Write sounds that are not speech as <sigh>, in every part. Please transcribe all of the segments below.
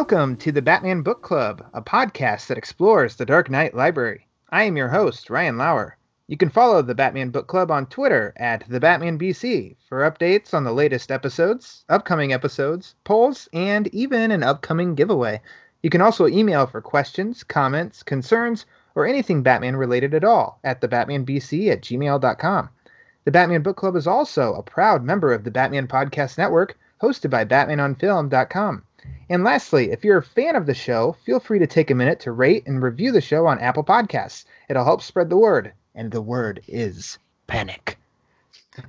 Welcome to the Batman Book Club, a podcast that explores the Dark Knight Library. I am your host, Ryan Lauer. You can follow the Batman Book Club on Twitter at the for updates on the latest episodes, upcoming episodes, polls, and even an upcoming giveaway. You can also email for questions, comments, concerns, or anything Batman related at all at thebatmanbc at gmail.com. The Batman Book Club is also a proud member of the Batman Podcast Network, hosted by BatmanOnFilm.com. And lastly, if you're a fan of the show, feel free to take a minute to rate and review the show on Apple Podcasts. It'll help spread the word, and the word is panic.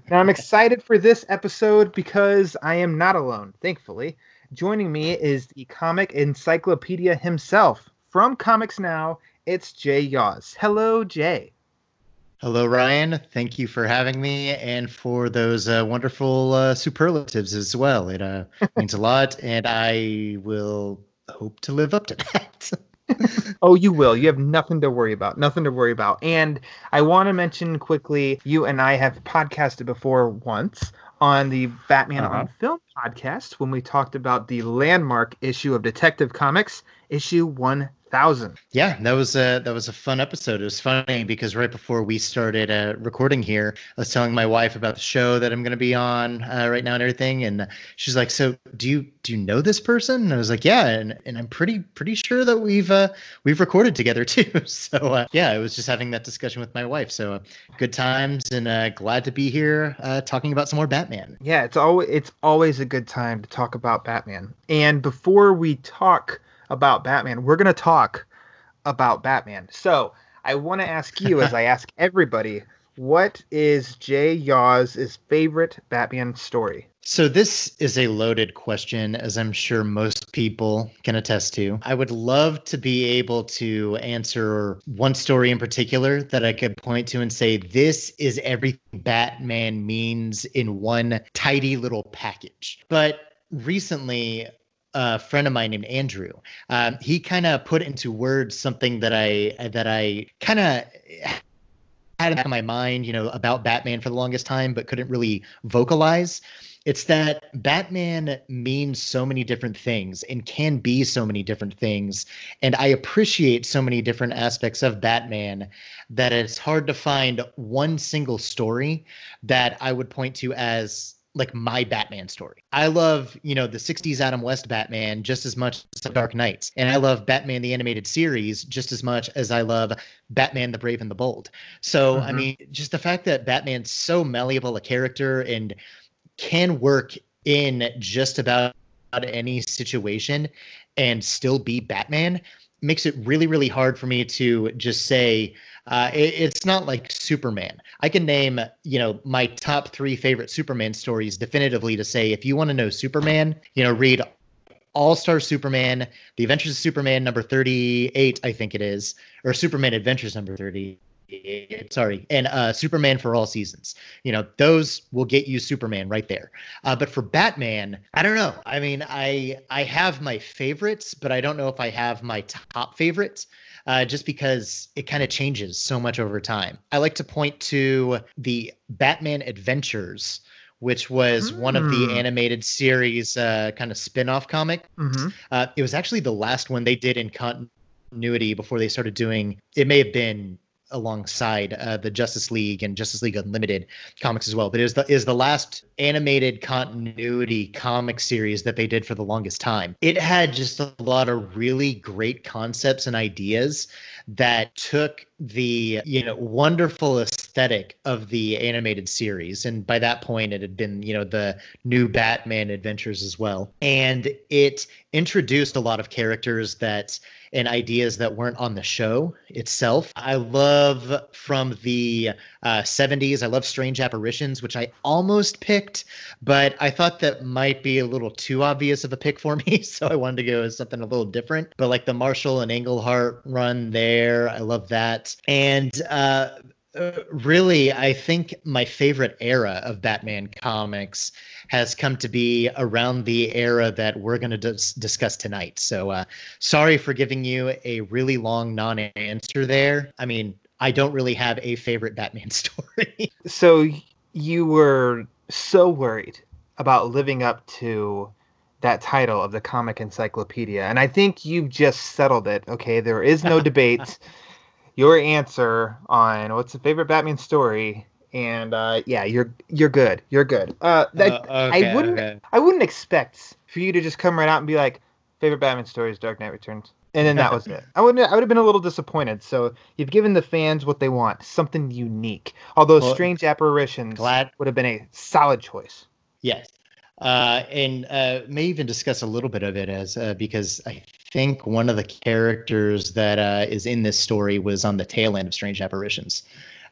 Now, I'm excited for this episode because I am not alone, thankfully. Joining me is the comic encyclopedia himself. From Comics Now, it's Jay Yaws. Hello, Jay. Hello, Ryan. Thank you for having me and for those uh, wonderful uh, superlatives as well. It uh, <laughs> means a lot, and I will hope to live up to that. <laughs> oh, you will. You have nothing to worry about. Nothing to worry about. And I want to mention quickly you and I have podcasted before once on the Batman uh-huh. on Film podcast when we talked about the landmark issue of Detective Comics, issue 1 thousand. Yeah, that was a that was a fun episode. It was funny because right before we started uh, recording here, I was telling my wife about the show that I'm going to be on uh, right now and everything, and she's like, "So do you do you know this person?" And I was like, "Yeah," and, and I'm pretty pretty sure that we've uh, we've recorded together <laughs> too. <laughs> so uh, yeah, I was just having that discussion with my wife. So uh, good times, and uh, glad to be here talking about some more Batman. Yeah, it's always it's always a good time to talk about Batman. And before we talk about Batman. We're going to talk about Batman. So I want to ask you, as I <laughs> ask everybody, what is Jay Yaws' favorite Batman story? So this is a loaded question, as I'm sure most people can attest to. I would love to be able to answer one story in particular that I could point to and say, this is everything Batman means in one tidy little package. But recently a friend of mine named Andrew. Um, he kind of put into words something that I that I kind of had in my mind, you know, about Batman for the longest time, but couldn't really vocalize. It's that Batman means so many different things and can be so many different things. And I appreciate so many different aspects of Batman that it's hard to find one single story that I would point to as like my Batman story. I love, you know, the 60s Adam West Batman just as much as the Dark Knights. And I love Batman the animated series just as much as I love Batman the Brave and the Bold. So, mm-hmm. I mean, just the fact that Batman's so malleable a character and can work in just about any situation and still be Batman makes it really, really hard for me to just say, uh, it, it's not like Superman. I can name, you know, my top three favorite Superman stories definitively to say if you want to know Superman, you know, read All Star Superman, The Adventures of Superman number 38, I think it is, or Superman Adventures number 30 sorry, and uh, Superman for all seasons. You know, those will get you Superman right there. Uh, but for Batman, I don't know. I mean, I I have my favorites, but I don't know if I have my top favorites uh, just because it kind of changes so much over time. I like to point to the Batman Adventures, which was mm. one of the hmm. animated series uh, kind of spin-off comic. Mm-hmm. Uh, it was actually the last one they did in continuity before they started doing. It may have been alongside uh, the Justice League and Justice League Unlimited comics as well. But is the is the last animated continuity comic series that they did for the longest time. It had just a lot of really great concepts and ideas that took the you know wonderful aesthetic of the animated series and by that point it had been you know the new batman adventures as well and it introduced a lot of characters that and ideas that weren't on the show itself. I love from the uh, 70s, I love Strange Apparitions, which I almost picked, but I thought that might be a little too obvious of a pick for <laughs> me. So I wanted to go with something a little different. But like the Marshall and Englehart run there, I love that. And uh, uh, really, I think my favorite era of Batman comics has come to be around the era that we're going to dis- discuss tonight. So, uh, sorry for giving you a really long non answer there. I mean, I don't really have a favorite Batman <laughs> story. so, you were so worried about living up to that title of the comic encyclopedia. And I think you've just settled it. Okay, there is no <laughs> debate your answer on what's the favorite Batman story, and uh, yeah, you're you're good. You're good. Uh, that, uh, okay, I wouldn't okay. I wouldn't expect for you to just come right out and be like, favorite Batman story is Dark Knight Returns. And then that was it. <laughs> I would I would have been a little disappointed. So you've given the fans what they want, something unique. Although well, Strange Apparitions glad, would have been a solid choice. Yes, uh, and uh, may even discuss a little bit of it as uh, because I think one of the characters that uh, is in this story was on the tail end of Strange Apparitions.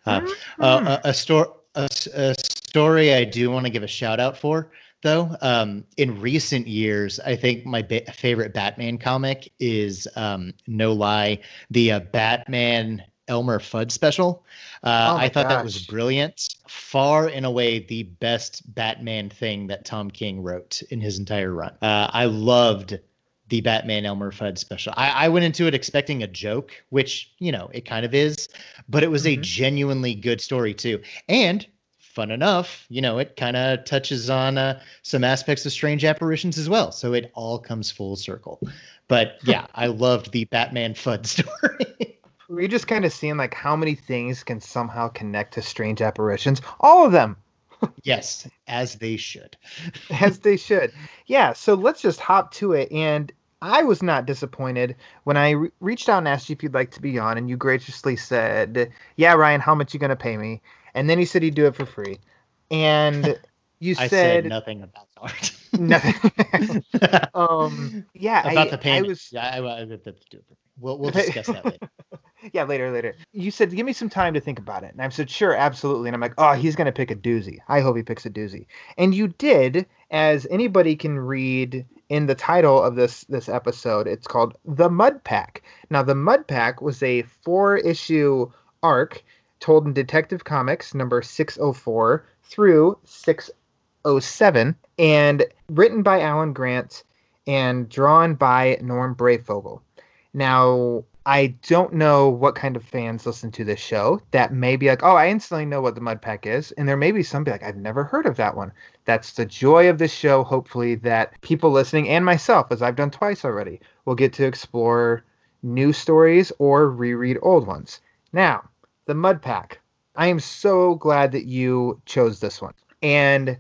Mm-hmm. a, a, sto- a, a, story I do want to give a shout out for, though. Um, in recent years, I think my ba- favorite Batman comic is um, no lie the Batman Elmer Fudd special. Uh, oh I thought gosh. that was brilliant. Far and away the best Batman thing that Tom King wrote in his entire run. Uh, I loved the Batman Elmer Fudd special. I, I, went into it expecting a joke, which, you know, it kind of is, but it was mm-hmm. a genuinely good story too. And fun enough, you know, it kind of touches on uh, some aspects of strange apparitions as well. So it all comes full circle. But yeah, I loved the Batman Fudd <laughs> story. We're just kind of seeing like how many things can somehow connect to strange apparitions. All of them. <laughs> yes, as they should. <laughs> as they should. Yeah, so let's just hop to it. And I was not disappointed when I re- reached out and asked you if you'd like to be on, and you graciously said, "Yeah, Ryan, how much you gonna pay me?" And then you said you'd do it for free. And <laughs> you said, said, nothing about art. nothing. um, yeah, about I, the payment. I was, yeah, I, I, I, we'll we'll discuss that later <laughs> yeah, later, later. You said, give me some time to think about it. And I said, sure, absolutely. And I'm like, oh, he's going to pick a doozy. I hope he picks a doozy. And you did, as anybody can read in the title of this this episode. It's called The Mud Pack. Now, The Mud Pack was a four issue arc told in Detective Comics number 604 through 607 and written by Alan Grant and drawn by Norm Breyfogle. Now, I don't know what kind of fans listen to this show that may be like, oh, I instantly know what the Mud Pack is. And there may be some be like, I've never heard of that one. That's the joy of this show, hopefully, that people listening and myself, as I've done twice already, will get to explore new stories or reread old ones. Now, the Mud Pack. I am so glad that you chose this one. And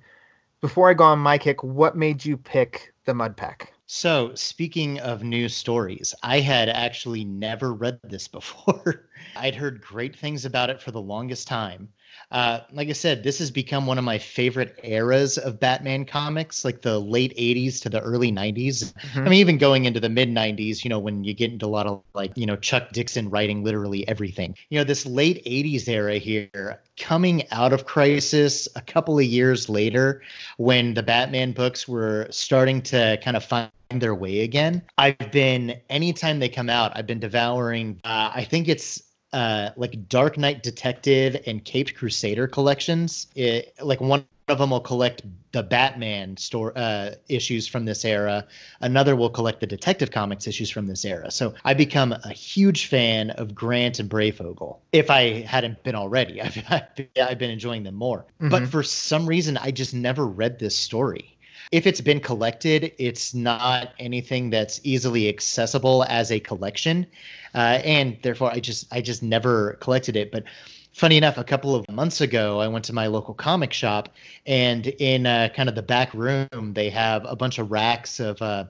before I go on my kick, what made you pick the Mud Pack? So, speaking of new stories, I had actually never read this <laughs> before. I'd heard great things about it for the longest time. Uh, like I said, this has become one of my favorite eras of Batman comics, like the late 80s to the early 90s. Mm-hmm. I mean, even going into the mid 90s, you know, when you get into a lot of like, you know, Chuck Dixon writing literally everything. You know, this late 80s era here, coming out of Crisis a couple of years later, when the Batman books were starting to kind of find their way again. I've been anytime they come out, I've been devouring. Uh, I think it's uh, like Dark Knight Detective and Caped Crusader collections. It, like one of them will collect the Batman store uh, issues from this era. Another will collect the Detective Comics issues from this era. So I become a huge fan of Grant and Breyfogle. If I hadn't been already, <laughs> I've, I've been enjoying them more. Mm-hmm. But for some reason, I just never read this story if it's been collected, it's not anything that's easily accessible as a collection, uh, and therefore I just I just never collected it. But funny enough, a couple of months ago, I went to my local comic shop, and in uh, kind of the back room, they have a bunch of racks of uh,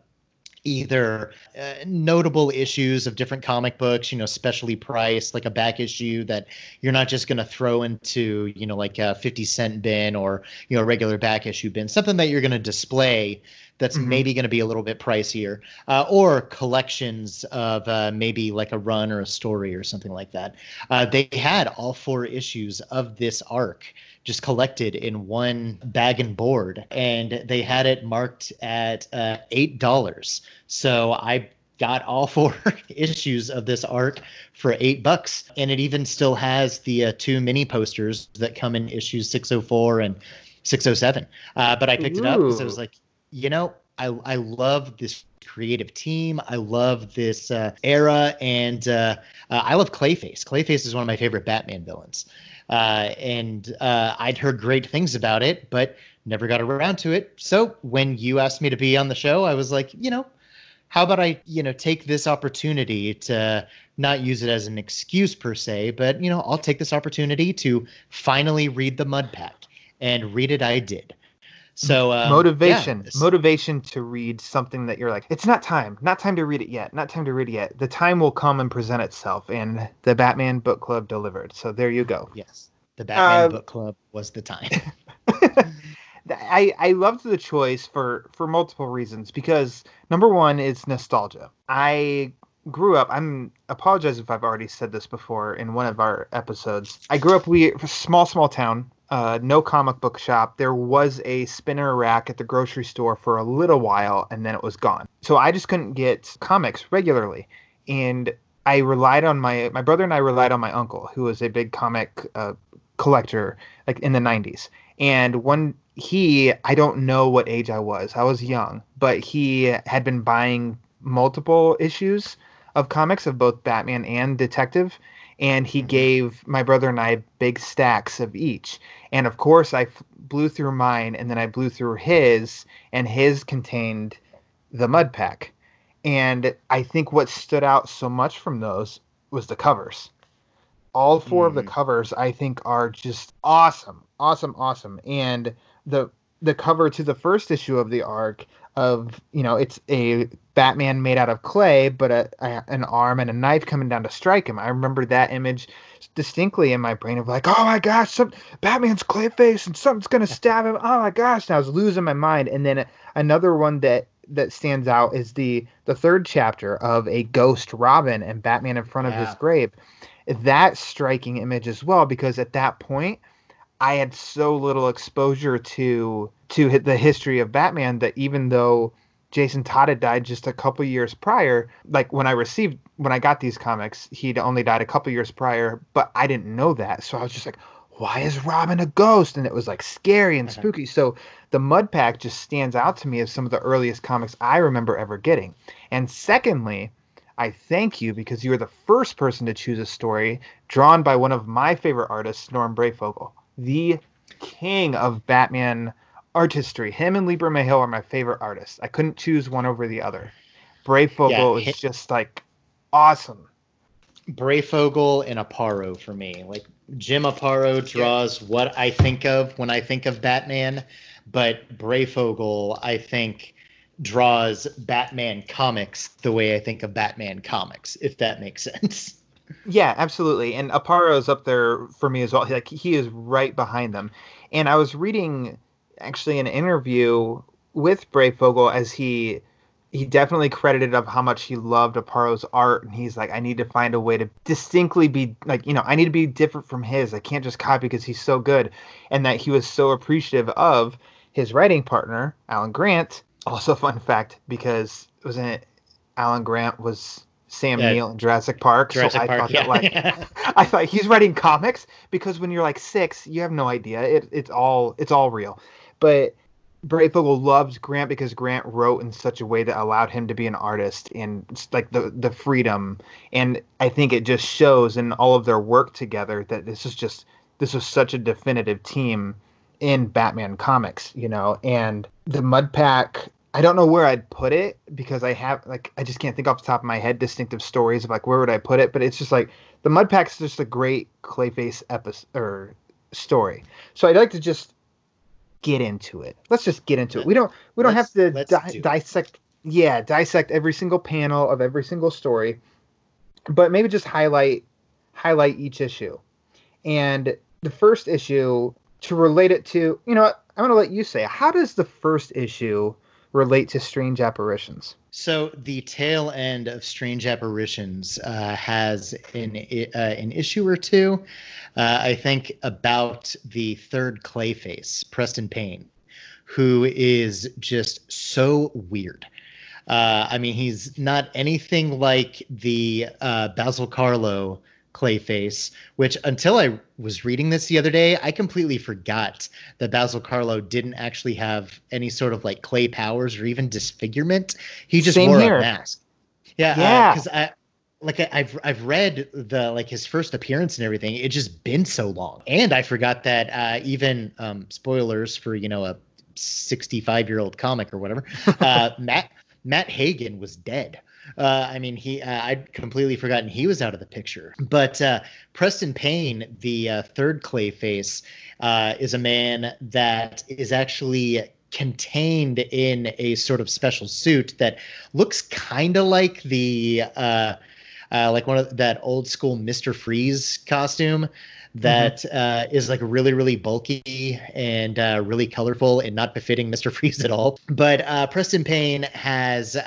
either uh, notable issues of different comic books, you know, specially priced, like a back issue that you're not just going to throw into, you know, like a 50 cent bin or, you know, a regular back issue bin, something that you're going to display that's Mhm. maybe going to be a little bit pricier, uh, or collections of uh, maybe like a run or a story or something like that. Uh, they had all four issues of this arc just collected in one bag and board, and they had it marked at uh, eight dollars. So I got all <laughs> four issues of this arc for eight bucks, and it even still has the uh, two mini posters that come in issues 604 and 607. Uh, but I picked it up because I was like, you know, I I love this creative team. I love this uh, era, and uh, uh, I love Clayface. Clayface is one of my favorite Batman villains, uh, and uh, I'd heard great things about it, but never got around to it. So when you asked me to be on the show, I was like, you know, how about I, you know, take this opportunity to not use it as an excuse per se, but you know, I'll take this opportunity to finally read the Mud Pack, and read it. I did. So um, motivation yeah, motivation to read something that you're like it's not time not time to read it yet not time to read it yet. The time will come and present itself and the batman book club delivered. So there you go. Yes, the Batman Uh, book club was the time. <laughs> I, I loved the choice for for multiple reasons because number one is nostalgia. I grew up i'm apologize if i've already said this before in one of our episodes. I grew up we small small town uh, no comic book shop there was a spinner rack at the grocery store for a little while and then it was gone. So i just couldn't get comics regularly. And i relied on my my brother and i relied on my uncle who was a big comic uh, collector like in the 90s and one he i don't know what age i was. I was young but he had been buying multiple issues of comics of both batman and detective and he Mhm. gave my brother and i big stacks of each and of course i f- blew through mine and then i blew through his and his contained the mud pack and i think what stood out so much from those was the covers all 4 of the Mhm. covers i think are just awesome awesome awesome and the the cover to the first issue of the arc of you know it's a batman made out of clay but a, a an arm and a knife coming down to strike him. I remember that image distinctly in my brain of like oh my gosh some batman's clayface and something's gonna stab him. Oh my gosh. And i was losing my mind. And then another one that that stands out is the the third chapter of a ghost robin and batman in front of his grave. That striking image as well because at that point I had so little exposure to to the history of Batman that even though Jason Todd had died just a couple years prior, like when I received when I got these comics, he'd only died a couple years prior, but I didn't know that. So I was just like, why is Robin a ghost? And it was like scary and Uh-huh. spooky. So the Mud Pack just stands out to me as some of the earliest comics I remember ever getting. And secondly, I thank you because you were the first person to choose a story drawn by one of my favorite artists, Norm Breyfogle, the king of Batman artistry. Him and Lee Bermejo are my favorite artists. I couldn't choose one over the other. Breyfogle Yeah, is just like awesome. Breyfogle and Aparo for me. Like Jim Aparo draws what I think of when I think of Batman, but Breyfogle I think draws Batman comics the way I think of Batman comics, if that makes <laughs> sense. Yeah, absolutely. And Aparo's up there for me as well. Like he is right behind them. And I was reading actually an interview with Breyfogle as he he definitely credited of how much he loved Aparo's art and he's like I need to find a way to distinctly be like you know I need to be different from his I can't just copy because he's so good and that he was so appreciative of his writing partner Alan Grant also fun fact because wasn't it Alan Grant was Sam Yeah. Neill in Jurassic Park Jurassic so I Park, thought yeah. that like <laughs> I thought he's writing comics because when you're like six, you have no idea. It, it's all it's all real. But Breyfogle loves Grant because Grant wrote in such a way that allowed him to be an artist and like the the freedom. And I think it just shows in all of their work together that this is just this was such a definitive team in Batman comics, you know. And the Mud Pack I don't know where I'd put it because I have like I just can't think off the top of my head distinctive stories of like where would I put it, but it's just like the Mud Pack's just a great Clayface episode or story. So I'd like to just get into it. Let's just get into it. We don't we don't Let's- have to di- do dissect yeah, dissect every single panel of every single story, but maybe just highlight highlight each issue. And the first issue to relate it to, you know, what, I'm going to let you say, how does the first issue relate to strange apparitions? So the tail end of Strange Apparitions uh, has an uh, an issue or two, uh, I think, about the third Clayface, Preston Payne, who is just so weird. Uh, I mean, he's not anything like the uh, Basil Karlo Clayface, which until I was reading this the other day, I completely forgot that Basil Karlo didn't actually have any sort of like clay powers or even disfigurement. He just Same wore here. a mask. Yeah, Yeah. Because I like I've I've read the like his first appearance and everything. It just been so long, and I forgot that uh, even um, spoilers for you know a 65 year old comic or whatever. <laughs> Uh, Matt Matt Hagen was dead. Uh, I mean, he uh, I'd completely forgotten he was out of the picture. But uh, Preston Payne, the uh, third Clayface, uh, is a man that is actually contained in a sort of special suit that looks kind of like the uh, uh, like one of that old school Mister Freeze costume that uh, is like really really bulky and uh, really colorful and not befitting Mister <laughs> Freeze at all. But uh, Preston Payne has.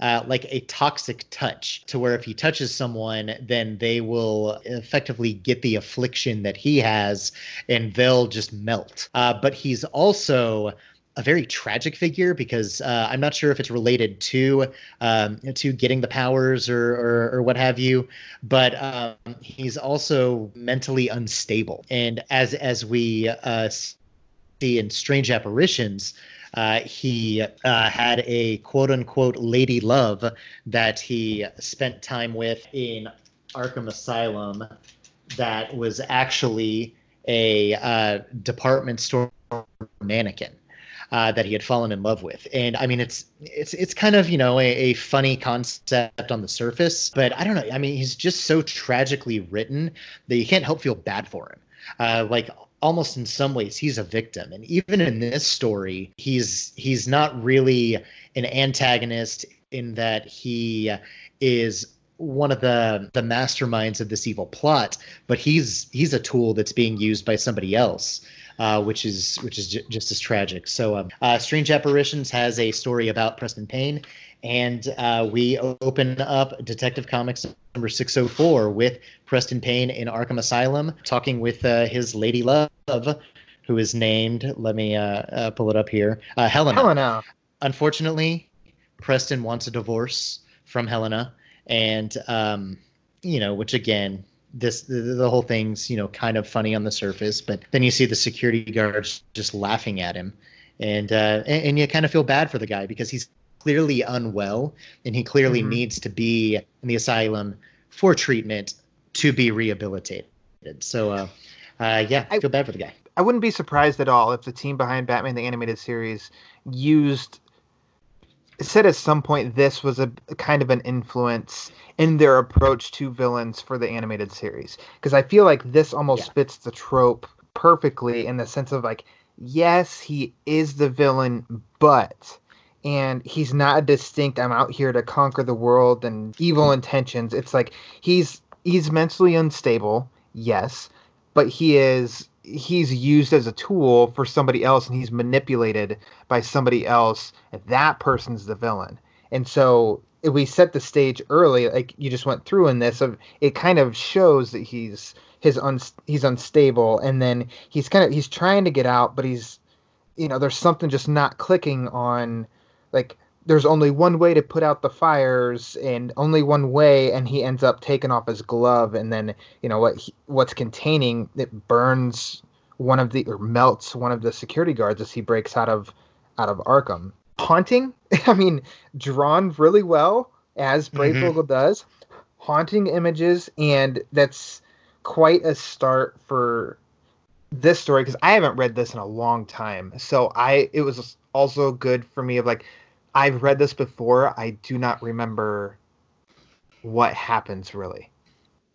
Uh, like a toxic touch to where if he touches someone, then they will effectively get the affliction that he has and they'll just melt. Uh, but he's also a very tragic figure because uh, I'm not sure if it's related to um, to getting the powers or, or, or what have you, but um, he's also mentally unstable. And as as we uh, see in Strange Apparitions, uh, he uh, had a quote unquote lady love that he spent time with in Arkham Asylum that was actually a uh, department store mannequin. Uh, that he had fallen in love with, and I mean, it's it's it's kind of you know a, a funny concept on the surface, but I don't know. I mean, he's just so tragically written that you can't help feel bad for him. Uh, like almost in some ways he's a victim. And even in this story he's he's not really an antagonist in that he is one of the the masterminds of this evil plot but he's he's a tool that's being used by somebody else uh, which is which is j- just as tragic. So um, uh, strange apparitions has a story about preston payne and uh, we open up Detective Comics number 604 with Preston Payne in Arkham Asylum, talking with uh, his lady love, who is named, let me uh, uh, pull it up here, uh, Helena. Helena. Unfortunately, Preston wants a divorce from Helena, and, um, you know, which again, this the, the whole thing's you know kind of funny on the surface, but then you see the security guards just laughing at him, and uh, and, and you kind of feel bad for the guy because he's clearly unwell and he clearly Mhm. needs to be in the asylum for treatment to be rehabilitated. So, uh, uh, yeah, I I- feel bad for the guy. I wouldn't be surprised at all if the team behind Batman the Animated Series used said at some point this was a, a kind of an influence in their approach to villains for the animated series because I feel like this almost Yeah. fits the trope perfectly in the sense of like yes he is the villain but and he's not a distinct i'm out here to conquer the world and evil intentions. It's like he's he's mentally unstable yes but he is he's used as a tool for somebody else and he's manipulated by somebody else and that person's the villain. And so we set the stage early like you just went through in this of it kind of shows that he's his un, he's unstable and then he's kind of he's trying to get out but he's you know there's something just not clicking on like there's only one way to put out the fires and only one way and he ends up taking off his glove and then you know what he, what's containing it burns one of the or melts one of the security guards as he breaks out of out of Arkham haunting <laughs> i mean drawn really well as Brave Mhm. Vogel does haunting images and that's quite a start for this story because I haven't read this in a long time. So I it was also good for me of like I've read this before. I do not remember what happens really.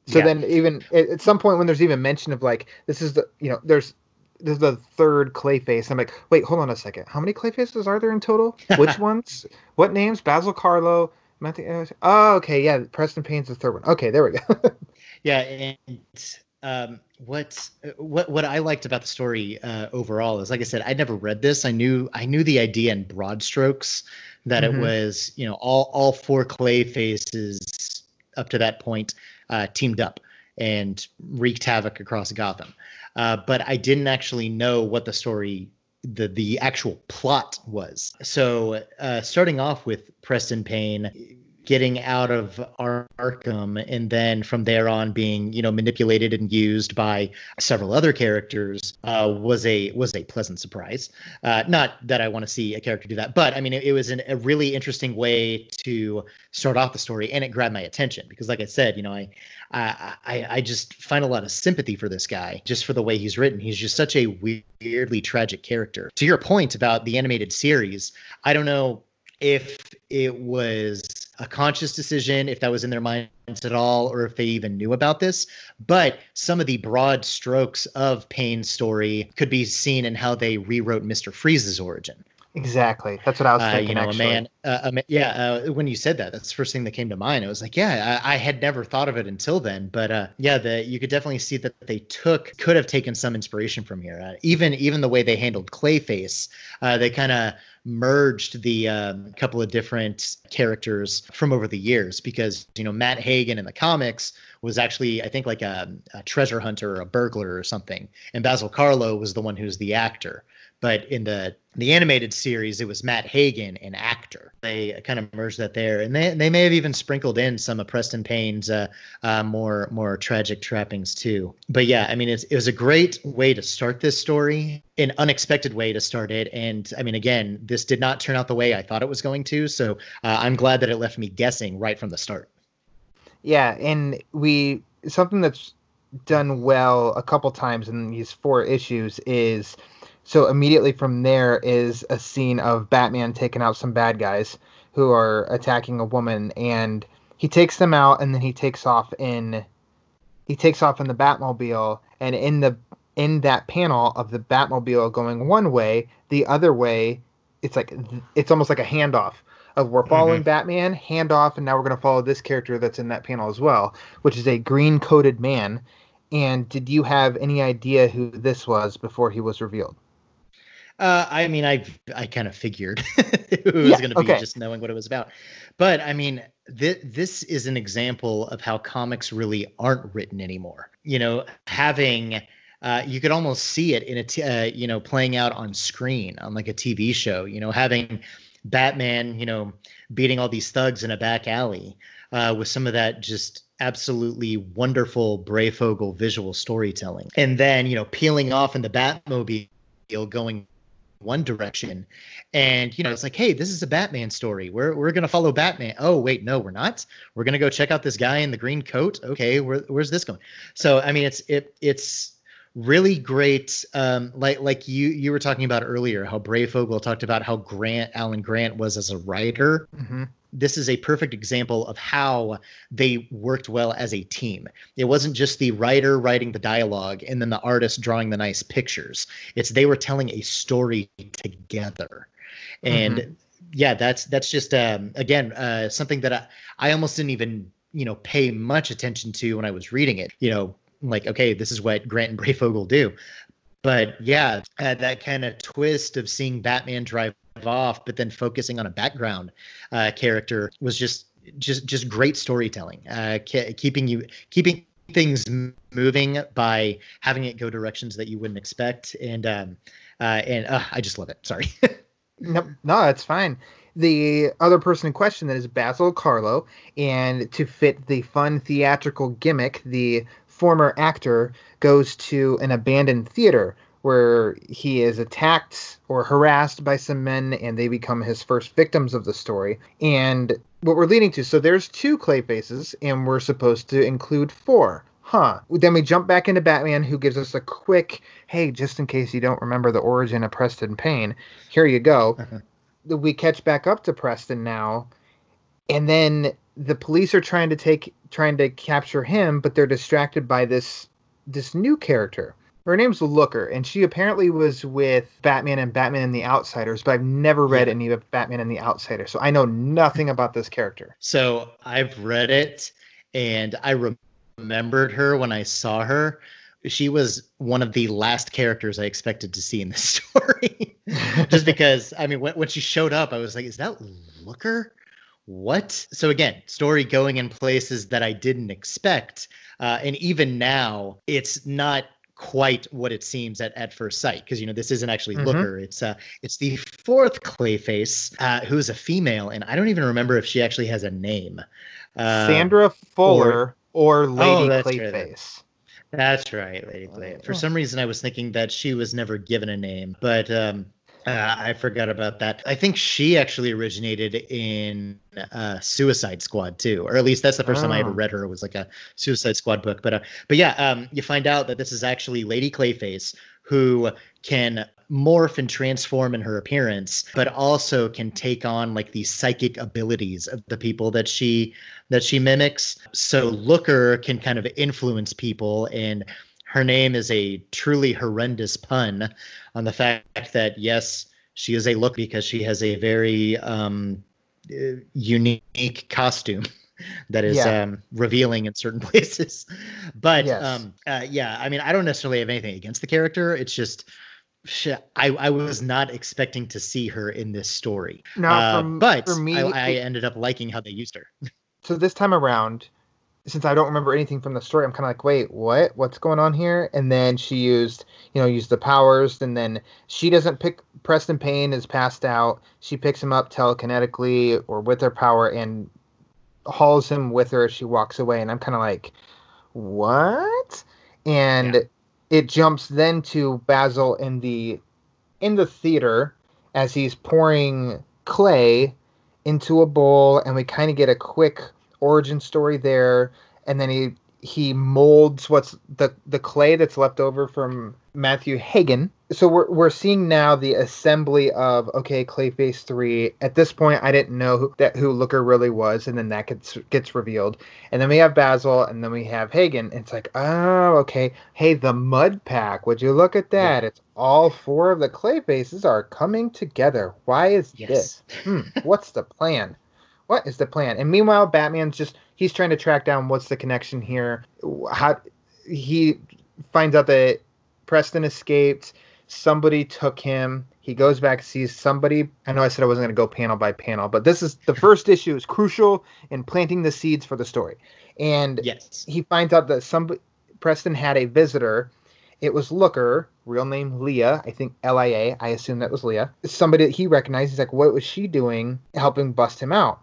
So Yeah. then even at, at some point when there's even mention of like this is the you know there's there's the third Clayface. I'm like, wait, hold on a second. How many Clayfaces are there in total? <laughs> Which ones? What names? Basil Karlo. Matthew. Oh, okay, yeah. Preston Payne's the third one. Okay, there we go. <laughs> Yeah, and um, what what what I liked about the story uh, overall is, like I said, I'd never read this. I knew I knew the idea in broad strokes that mm-hmm. it was, you know, all all four clay faces up to that point uh, teamed up and wreaked havoc across Gotham. Uh, but I didn't actually know what the story the the actual plot was. So uh, starting off with Preston Payne getting out of Arkham and then from there on being you know manipulated and used by several other characters uh, was a was a pleasant surprise. Uh, not that I want to see a character do that, but I mean it, it was an, a really interesting way to start off the story and it grabbed my attention because like I said, you know I I I just find a lot of sympathy for this guy just for the way he's written. He's just such a weirdly tragic character. To your point about the animated series, I don't know if it was a conscious decision, if that was in their minds at all, or if they even knew about this. But some of the broad strokes of Payne's story could be seen in how they rewrote Mister Freeze's origin. Exactly. That's what I was thinking. Uh, you know, actually. a man. Uh, a man yeah. Uh, when you said that, that's the first thing that came to mind. It was like, yeah, I, I had never thought of it until then, but uh, yeah, the you could definitely see that they took could have taken some inspiration from here. Uh, even even the way they handled Clayface, uh, they kind of merged the um, couple of different characters from over the years because you know Matt Hagen in the comics was actually I think like a, a treasure hunter or a burglar or something, and Basil Karlo was the one who's the actor. But in the the animated series, it was Matt Hagen, an actor. They kind of merged that there, and they they may have even sprinkled in some of Preston Payne's uh, uh, more more tragic trappings too. But yeah, I mean, it was a great way to start this story, an unexpected way to start it, and I mean, again, this did not turn out the way I thought it was going to. So uh, I'm glad that it left me guessing right from the start. Yeah, and we something that's done well a couple times in these four issues is so immediately from there is a scene of Batman taking out some bad guys who are attacking a woman, and he takes them out, and then he takes off in he takes off in the Batmobile, and in the in that panel of the Batmobile going one way, the other way, it's like it's almost like a handoff of we're following mm-hmm. Batman, handoff, and now we're going to follow this character that's in that panel as well, which is a green coated man. And did you have any idea who this was before he was revealed? Uh, I mean, I I kind of figured <laughs> it was yeah, going to be okay. just knowing what it was about, but I mean, th- this is an example of how comics really aren't written anymore. You know, having uh, you could almost see it in a t- uh, you know playing out on screen on like a TV show. You know, having Batman, you know, beating all these thugs in a back alley uh, with some of that just absolutely wonderful Breyfogle visual storytelling, and then you know peeling off in the Batmobile going one direction. And you know it's like hey this is a batman story. We're, we're gonna follow batman. Oh wait no we're not. We're gonna go check out this guy in the green coat. Okay where, where's this going? So i mean it's it it's really great um like like you you were talking about earlier how Breyfogle talked about how grant alan grant was as a writer. Mm-hmm this is a perfect example of how they worked well as a team. It wasn't just the writer writing the dialogue and then the artist drawing the nice pictures. It's they were telling a story together. And mm-hmm. yeah, that's that's just um, again uh, something that I, I almost didn't even you know pay much attention to when I was reading it. You know, like okay, this is what Grant and Breyfogle do. But yeah, uh, that kind of twist of seeing Batman drive off, but then focusing on a background uh, character was just just just great storytelling. Uh, keeping you keeping things moving by having it go directions that you wouldn't expect, and um, uh, and uh, I just love it. Sorry. <laughs> no, no, it's fine. The other person in question that is Basil Karlo, and to fit the fun theatrical gimmick, the former actor goes to an abandoned theater where he is attacked or harassed by some men and they become his first victims of the story. And what we're leading to, so there's two clay faces and we're supposed to include four. Huh. Then we jump back into Batman, who gives us a quick, hey, just in case you don't remember the origin of Preston Payne, here you go. <laughs> we catch back up to Preston now, and then the police are trying to take, trying to capture him, but they're distracted by this this new character her name's Looker, and she apparently was with Batman and Batman and the Outsiders, but I've never read yeah. any of Batman and the Outsiders, so I know nothing about this character. So I've read it, and I remembered her when I saw her. She was one of the last characters I expected to see in this <laughs> story. Just <laughs> because, I mean, when, when she showed up, I was like, is that Looker? What? So again, story going in places that I didn't expect. Uh, and even now, it's not quite what it seems at, at first sight because you know this isn't actually Mhm. Looker. It's uh it's the fourth Clayface uh, who's a female, and I don't even remember if she actually has a name. Uh, Sandra Fuller or, Lady Oh, that's right. Clayface. That's right, Lady Clay. For Oh. some reason, I was thinking that she was never given a name, but um, uh, I forgot about that. I think she actually originated in uh, Suicide Squad too, or at least that's the first time I ever Oh. read her. It was like a Suicide Squad book. But uh, but yeah, um, you find out that this is actually Lady Clayface who can morph and transform in her appearance, but also can take on like the psychic abilities of the people that she that she mimics. So Looker can kind of influence people and her name is a truly horrendous pun on the fact that yes, she is a look because she has a very um, uh, unique costume <laughs> that is Yeah. um, revealing in certain <laughs> places. But Yes. um, uh, yeah, I mean, I don't necessarily have anything against the character. It's just I, I was not expecting to see her in this story. Now, Uh, but for me, I, I ended up liking how they used her. <laughs> so this time around, since I don't remember anything from the story, I'm kind of like, wait, what? What's going on here? And then she used, you know, used the powers, and then she doesn't pick. Preston Payne is passed out. She picks him up telekinetically or with her power and hauls him with her as she walks away. And I'm kind of like, what? And Yeah. it jumps then to Basil in the in the theater as he's pouring clay into a bowl and we kind of get a quick origin story there and then he he molds what's the the clay that's left over from Matthew Hagen. So we're we're seeing now the assembly of okay, Clayface 3. At this point I didn't know who, that who Looker really was and then that gets gets revealed. And then we have Basil and then we have Hagen. It's like, "Oh, okay. Hey, the Mud Pack. Would you look at that? It's all four of the Clayfaces are coming together. Why is this? Hmm, what's the plan? <laughs> What is the plan? And meanwhile, Batman's just he's trying to track down what's the connection here. How he finds out that Preston escaped. Somebody took him. He goes back, sees somebody. I know I said I wasn't going to go panel by panel, but this is the first issue is crucial in planting the seeds for the story. And Yes. he finds out that some Preston had a visitor. It was Looker, real name Leah. I think L I A. I assume that was Leah. Somebody that he recognized. He's like, what was she doing, helping bust him out?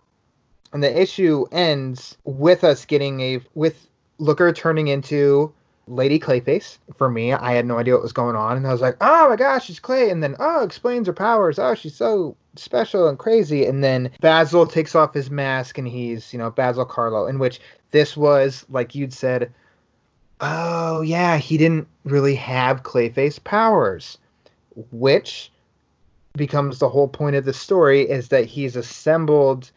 And the issue ends with us getting a with Looker turning into Lady Clayface. For me, I had no idea what was going on, and I was like, oh my gosh, she's Clay. And then oh, explains her powers. Oh, she's so special and crazy. And then Basil takes off his mask, and he's you know Basil Karlo, in which this was like you'd said oh yeah he didn't really have clayface powers which becomes the whole point of the story is that he's assembled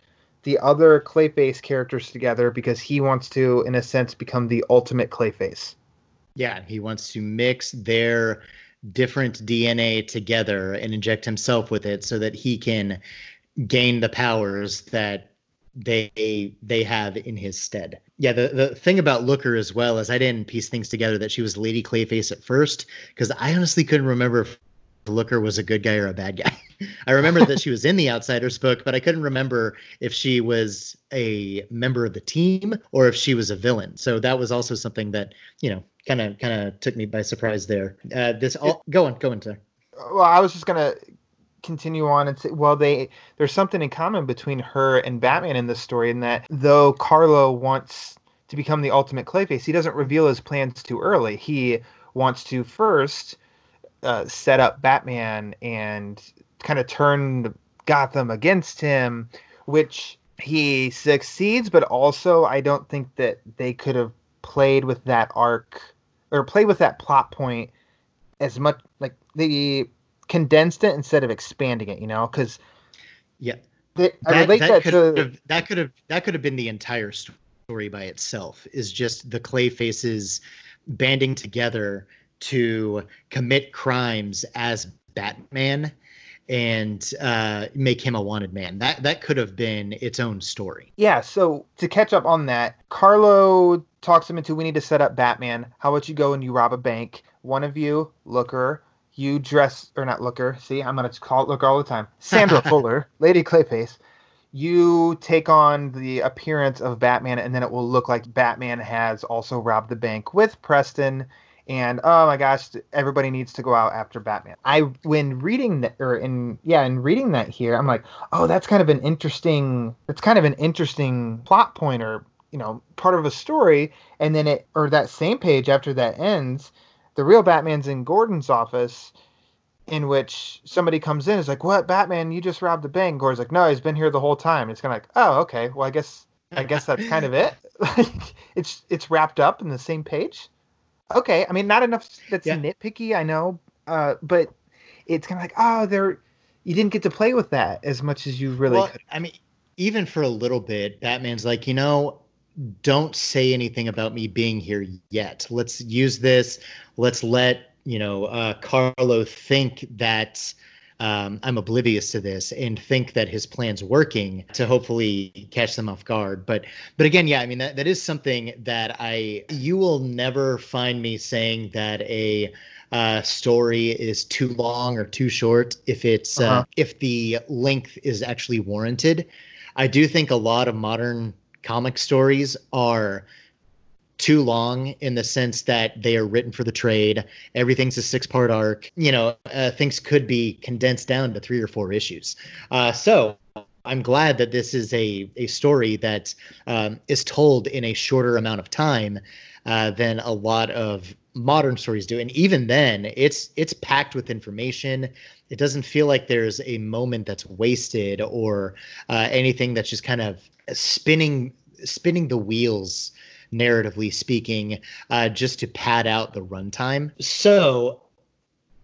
the other clayface characters together because he wants to in a sense become the ultimate clayface Yeah, he wants to mix their different DNA together and inject himself with it so that he can gain the powers that they they have in his stead. Yeah, the, the thing about Looker as well is I didn't piece things together that she was Lady Clayface at first because I honestly couldn't remember Looker was a good guy or a bad guy. <laughs> I remember that she was in the Outsiders book, but I couldn't remember if she was a member of the team or if she was a villain. So that was also something that you know kind of kind of took me by surprise there. Uh, this all go on, go on, sir. well i was just gonna continue on and say well they there's something in common between her and batman in this story in that though karlo wants to become the ultimate clayface he doesn't reveal his plans too early he wants to first uh, set up batman and kind of turn gotham against him which he succeeds but also i don't think that they could have played with that arc or played with that plot point as much like they condensed it instead of expanding it, you know, because Yeah, I relate that, could to have, that could have that could have been the entire story by itself. Is just the clay faces banding together to commit crimes as Batman and uh, make him a wanted man. That that could have been its own story. Yeah, so to catch up on that, Karlo talks him into we need to set up Batman. How about you go and you rob a bank? One of you, Looker, you dress or not Looker. See, I'm gonna call it Looker all the time. <laughs> Sandra Fuller, Lady Clayface. You take on the appearance of Batman, and then it will look like Batman has also robbed the bank with Preston. And oh my gosh, everybody needs to go out after Batman. I when reading that or in yeah, in reading that here, I'm like, oh, that's kind of an interesting. That's kind of an interesting plot point or you know part of a story. And then it or that same page after that ends, the real Batman's in Gordon's office in which somebody comes in is like, "What, Batman? You just robbed the bank." Gordon's like, "No, he's been here the whole time." It's kind of like, "Oh, okay. Well, I guess I guess that's kind of it. <laughs> Like, it's it's wrapped up in the same page." Okay, I mean, not enough that's Yeah. nitpicky, I know, uh, but it's kind of like, oh, there, you didn't get to play with that as much as you really well, could. I mean, even for a little bit, Batman's like, you know, don't say anything about me being here yet. Let's use this. Let's let you know uh, Karlo think that um, I'm oblivious to this and think that his plan's working to hopefully catch them off guard. But but again, yeah, I mean that, that is something that I you will never find me saying that a uh, story is too long or too short if it's uh, Uh-huh. if the length is actually warranted. I do think a lot of modern comic stories are too long in the sense that they are written for the trade. Everything's a six part arc. You know, uh, things could be condensed down to three or four issues. Uh, so I'm glad that this is a, a story that um, is told in a shorter amount of time uh, than a lot of modern stories do. And even then, it's it's packed with information. It doesn't feel like there's a moment that's wasted or uh, anything that's just kind of spinning spinning the wheels narratively speaking, uh, just to pad out the runtime. So,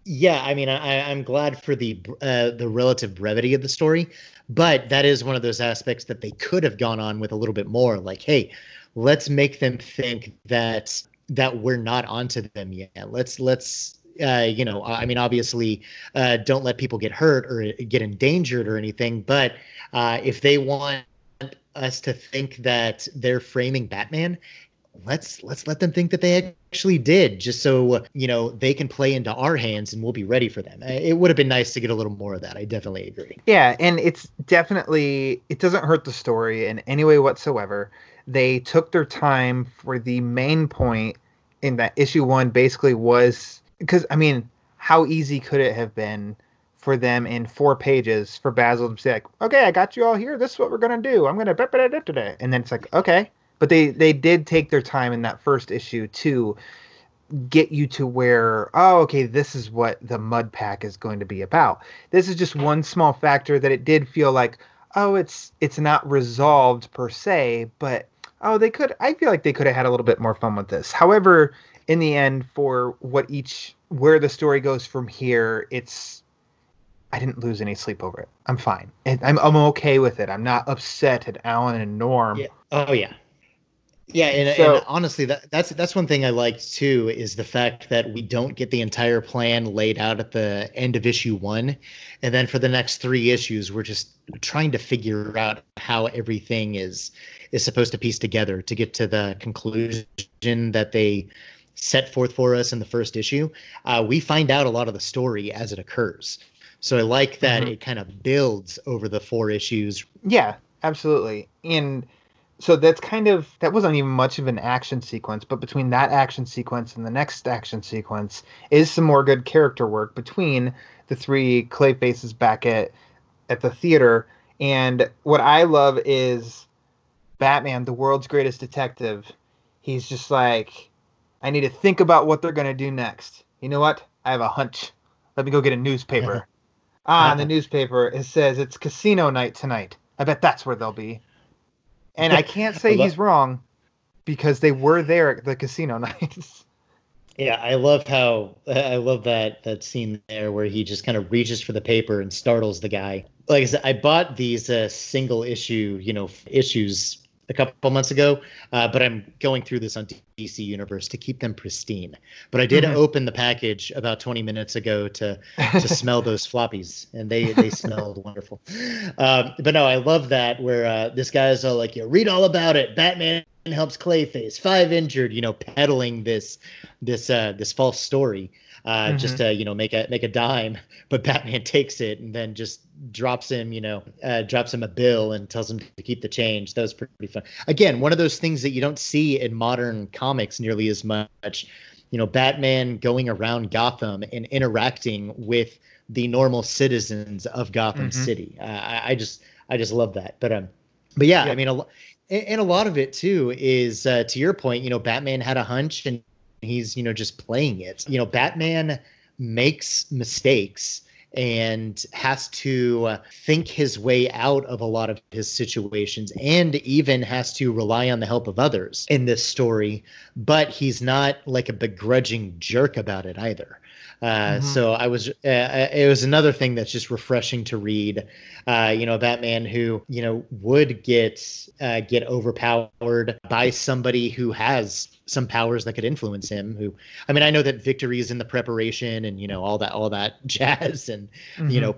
yeah, I mean, I, I'm glad for the uh, the relative brevity of the story, but that is one of those aspects that they could have gone on with a little bit more. Like, hey, let's make them think that that we're not onto them yet. Let's let's uh, you know, I mean, obviously, uh, don't let people get hurt or get endangered or anything. But uh, if they want us to think that they're framing Batman, let's let's let them think that they actually did, just so you know they can play into our hands and we'll be ready for them. It would have been nice to get a little more of that. I definitely agree. Yeah, and it's definitely it doesn't hurt the story in any way whatsoever. They took their time for the main point in that issue one basically was because I mean, how easy could it have been for them in four pages for Basil to say like, "Okay, I got you all here. This is what we're gonna do. I'm gonna da da da today," and then it's like, "Okay," but they they did take their time in that first issue to get you to where oh okay this is what the mud pack is going to be about this is just one small factor that it did feel like oh it's it's not resolved per se but oh they could i feel like they could have had a little bit more fun with this however in the end for what each where the story goes from here it's i didn't lose any sleep over it i'm fine and i'm, I'm okay with it i'm not upset at alan and norm Yeah. Oh yeah. Yeah, and, So- and honestly, that, that's that's one thing I liked too is the fact that we don't get the entire plan laid out at the end of issue one, and then for the next three issues, we're just trying to figure out how everything is is supposed to piece together to get to the conclusion that they set forth for us in the first issue. Uh, we find out a lot of the story as it occurs, so I like that Mhm. it kind of builds over the four issues Yeah, absolutely. And so that's kind of that wasn't even much of an action sequence, but between that action sequence and the next action sequence is some more good character work between the three clay faces back at at the theater. And what I love is Batman, the world's greatest detective. He's just like, I need to think about what they're gonna do next. You know what? I have a hunch. Let me go get a newspaper. <laughs> ah, in the newspaper it says it's casino night tonight. I bet that's where they'll be. And I can't <laughs> say I love- he's wrong because they were there at the casino <laughs> nights. Yeah, I love how I love that that scene there where he just kind of reaches for the paper and startles the guy. Like I said, I bought these uh, single issue, you know, issues a couple months ago, uh, but I'm going through this on DC Universe to keep them pristine. But I did mm-hmm. open the package about 20 minutes ago to to <laughs> smell those floppies, and they they smelled wonderful. Um, but no, I love that where uh, this guy's all like, "You read all about it. Batman helps Clayface, five injured," you know, peddling this this uh, this false story uh, mm-hmm. just to you know make a make a dime. <laughs> But Batman takes it and then just drops him, you know, uh, drops him a bill and tells him to keep the change. That was pretty fun. Again, one of those things that you don't see in modern comics nearly as much. You know, Batman going around Gotham and interacting with the normal citizens of Gotham mm-hmm. City. Uh, I, I, just I just love that. But um, but yeah, yeah. I mean, a, and a lot of it too is uh, to your point. You know, Batman had a hunch and he's you know just playing it. You know batman makes mistakes and has to think his way out of a lot of his situations and even has to rely on the help of others in this story but he's not like a begrudging jerk about it either uh, mm-hmm. So I was, uh, uh, it was another thing that's just refreshing to read. Uh, you know, Batman who you know would get uh, get overpowered by somebody who has some powers that could influence him. Who, I mean, I know that victory is in the preparation and you know all that all that <laughs> jazz and mm-hmm. you know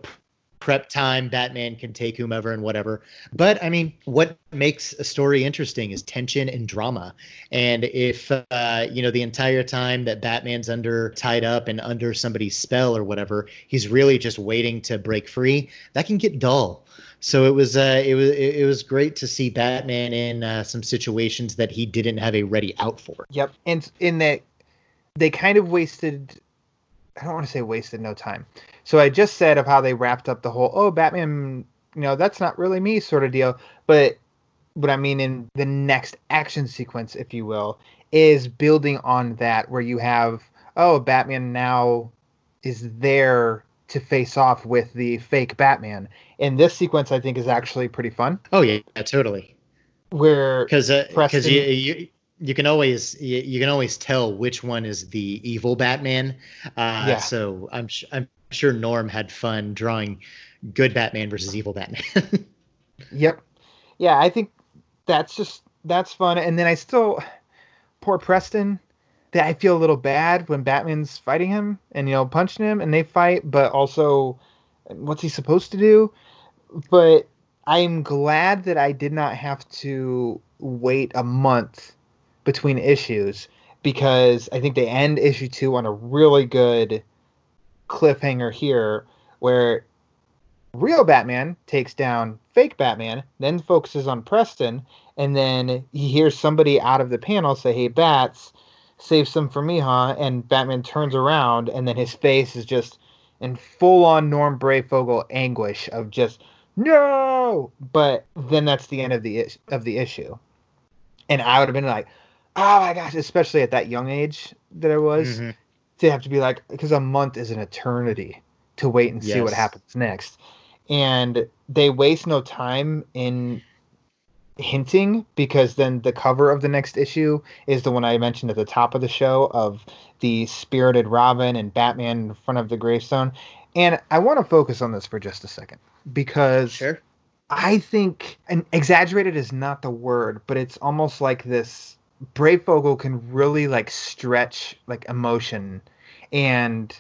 prep time batman can take whomever and whatever. But i mean what makes a story interesting is tension and drama. And if uh, you know the entire time that batman's under tied up and under somebody's spell or whatever he's really just waiting to break free that can get dull. So it was uh, it was it was great to see batman in uh, some situations that he didn't have a ready out for. Yep. And in that they kind of wasted I don't want to say wasted no time. So I just said of how they wrapped up the whole oh Batman, you know that's not really me sort of deal. But what I mean in the next action sequence, if you will, is building on that where you have oh Batman now is there to face off with the fake Batman. And this sequence I think is actually pretty fun. Oh yeah, yeah totally. Where because because uh, you, you you can always you, you, can always tell which one is the evil Batman. Uh, yeah. So I'm I'm sure Norm had fun drawing good Batman versus evil Batman. <laughs> yep. Yeah, I think that's just that's fun. And then I still poor Preston that I feel a little bad when Batman's fighting him and you know punching him and they fight, but also what's he supposed to do? But I'm glad that I did not have to wait a month between issues because I think they end issue two on a really good cliffhanger here where real Batman takes down fake Batman, then focuses on Preston, and then he hears somebody out of the panel say, Hey, Bats, save some for me, huh? And Batman turns around, and then his face is just in full on Norm Breyfogle anguish of just, No! But then that's the end of the, of the issue. And I would have been like, oh my gosh, especially at that young age that I was, mm-hmm. To have to be like, because a month is an eternity to wait and yes. see what happens next. And they waste no time in hinting because then the cover of the next issue is the one I mentioned at the top of the show of the spirited Robin and Batman in front of the gravestone. And I want to focus on this for just a second because sure. I think, and exaggerated is not the word, but it's almost like this Breyfogle can really like stretch like emotion and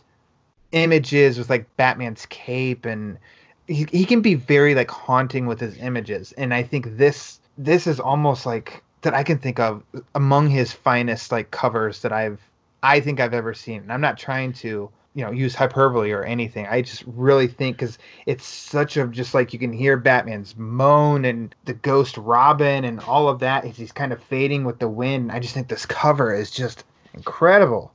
images with like Batman's cape and he, he can be very like haunting with his images and I think this this is almost like that I can think of among his finest like covers that I've I think I've ever seen. And I'm not trying to you know use hyperbole or anything. I just really think because it's such a just like you can hear batman's moan and the ghost robin and all of that he's kind of fading with the wind. I just think this cover is just incredible.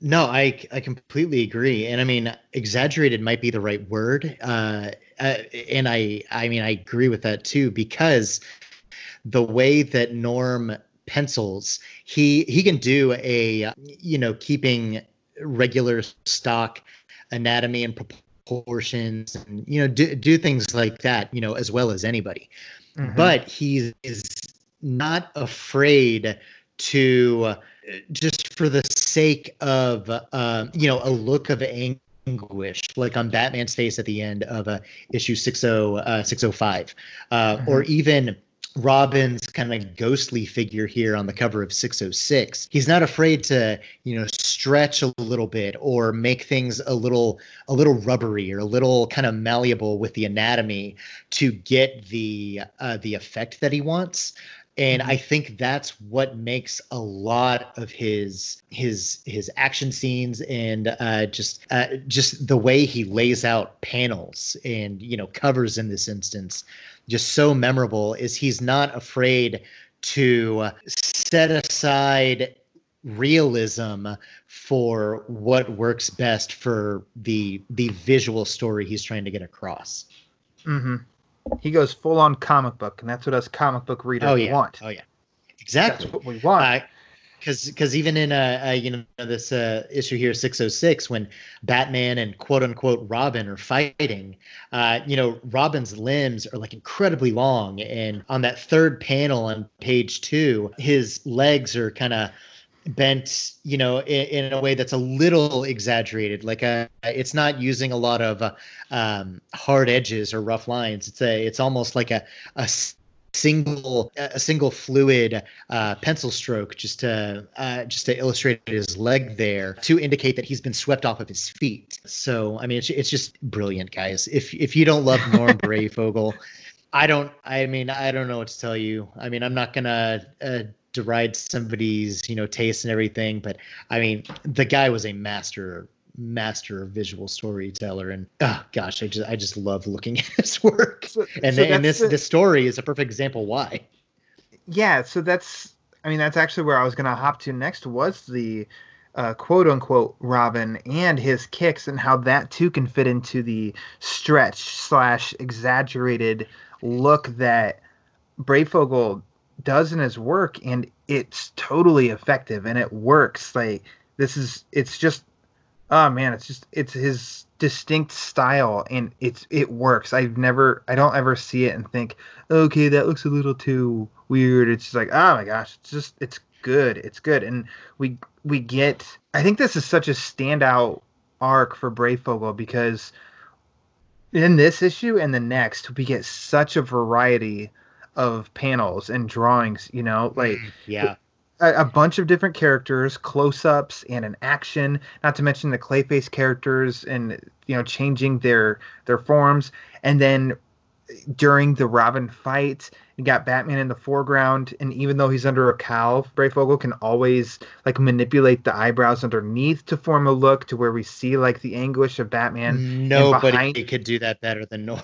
No i i completely agree. And i mean exaggerated might be the right word. Uh, uh and i i mean i agree with that too because the way that norm pencils he he can do a you know keeping regular stock anatomy and proportions and you know do, do things like that you know as well as anybody mm-hmm. but he is not afraid to just for the sake of uh, you know a look of anguish like on batman's face at the end of uh, issue 60 uh, 605 uh, mm-hmm. or even Robin's kind of ghostly figure here on the cover of 606. He's not afraid to, you know, stretch a little bit or make things a little a little rubbery or a little kind of malleable with the anatomy to get the uh, the effect that he wants and i think that's what makes a lot of his his his action scenes and uh, just uh, just the way he lays out panels and you know covers in this instance just so memorable is he's not afraid to set aside realism for what works best for the the visual story he's trying to get across. Mm-hmm. He goes full on comic book, and that's what us comic book readers oh, yeah. want. Oh yeah, exactly. That's what we want. Because because even in uh, uh, you know this uh, issue here 606 when batman and quote unquote robin are fighting uh, you know robin's limbs are like incredibly long and on that third panel on page two his legs are kind of bent you know in, in, a way that's a little exaggerated like a, uh, it's not using a lot of uh, um, hard edges or rough lines. It's a it's almost like a, a single a single fluid uh, pencil stroke just to uh, just to illustrate his leg there to indicate that he's been swept off of his feet. So i mean it's, it's just brilliant guys. If if you don't love norm breyfogle <laughs> i don't i mean i don't know what to tell you. I mean i'm not gonna uh, deride somebody's you know taste and everything but i mean the guy was a master master visual storyteller. And oh gosh i just i just love looking <laughs> at his work. So, and, so and this the, this story is a perfect example why. Yeah so that's i mean that's actually where i was going to hop to next was the uh, quote unquote robin and his kicks and how that too can fit into the stretch slash exaggerated look that breyfogle does in his work. And it's totally effective and it works. Like this is it's just oh man it's just it's his distinct style and it's it works. I've never i don't ever see it and think okay that looks a little too weird. It's just like oh my gosh it's just it's good it's good. And we we get i think this is such a standout arc for breyfogle because in this issue and the next we get such a variety of panels and drawings you know like mm, yeah a, a bunch of different characters close-ups and an action not to mention the clayface characters and you know changing their their forms and then during the Robin fight, you got Batman in the foreground, and even though he's under a cowl, Breyfogle can always like manipulate the eyebrows underneath to form a look to where we see like the anguish of Batman. Nobody behind... could do that better than Norm.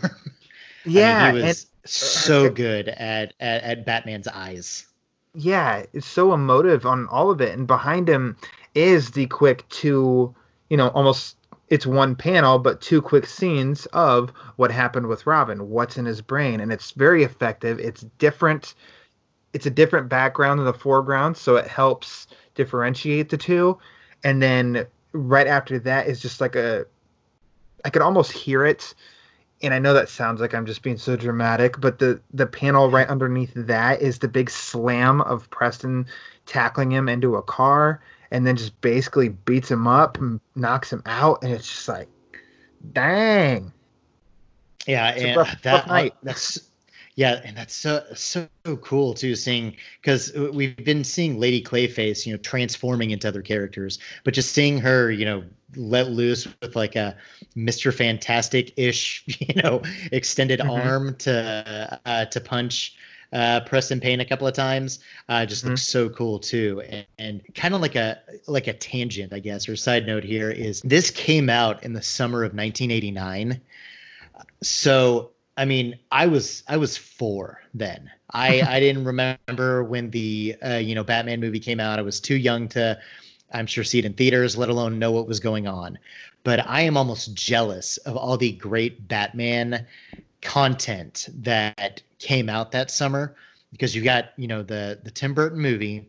Yeah, <laughs> I mean, he was and, uh, so uh, good at, at at Batman's eyes. Yeah, it's so emotive on all of it, and behind him is the quick two, you know, almost it's one panel but two quick scenes of what happened with Robin, what's in his brain, and it's very effective. It's different. It's a different background in the foreground, so it helps differentiate the two. And then right after that is just like a, I could almost hear it and I know that sounds like I'm just being so dramatic, but the the panel right underneath that is the big slam of Preston tackling him into a car and then just basically beats him up and knocks him out and it's just like dang. Yeah, and rough, that rough that's yeah, and that's so so cool too, seeing because we've been seeing Lady Clayface, you know, transforming into other characters, but just seeing her, you know, let loose with like a Mister Fantastic ish, <laughs> you know, extended mm-hmm. arm to uh, to punch uh, Preston Payne a couple of times. Uh, just mm-hmm. looks so cool too, and, and kind of like a like a tangent, I guess, or side note here is this came out in the summer of 1989. So I mean, I was I was four then. I <laughs> I didn't remember when the uh, you know Batman movie came out. I was too young to, I'm sure, see it in theaters, let alone know what was going on. But I am almost jealous of all the great Batman content that came out that summer because you got you know the the Tim Burton movie,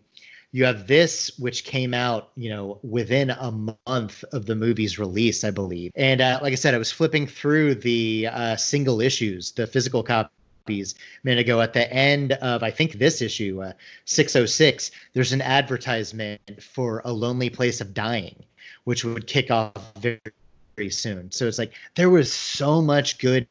you have this, which came out, you know, within a month of the movie's release, I believe. And uh, like I said, I was flipping through the uh, single issues, the physical copies, a minute ago. At the end of, I think this issue, uh, 606, there's an advertisement for a lonely place of dying, which would kick off very, very soon. So it's like there was so much good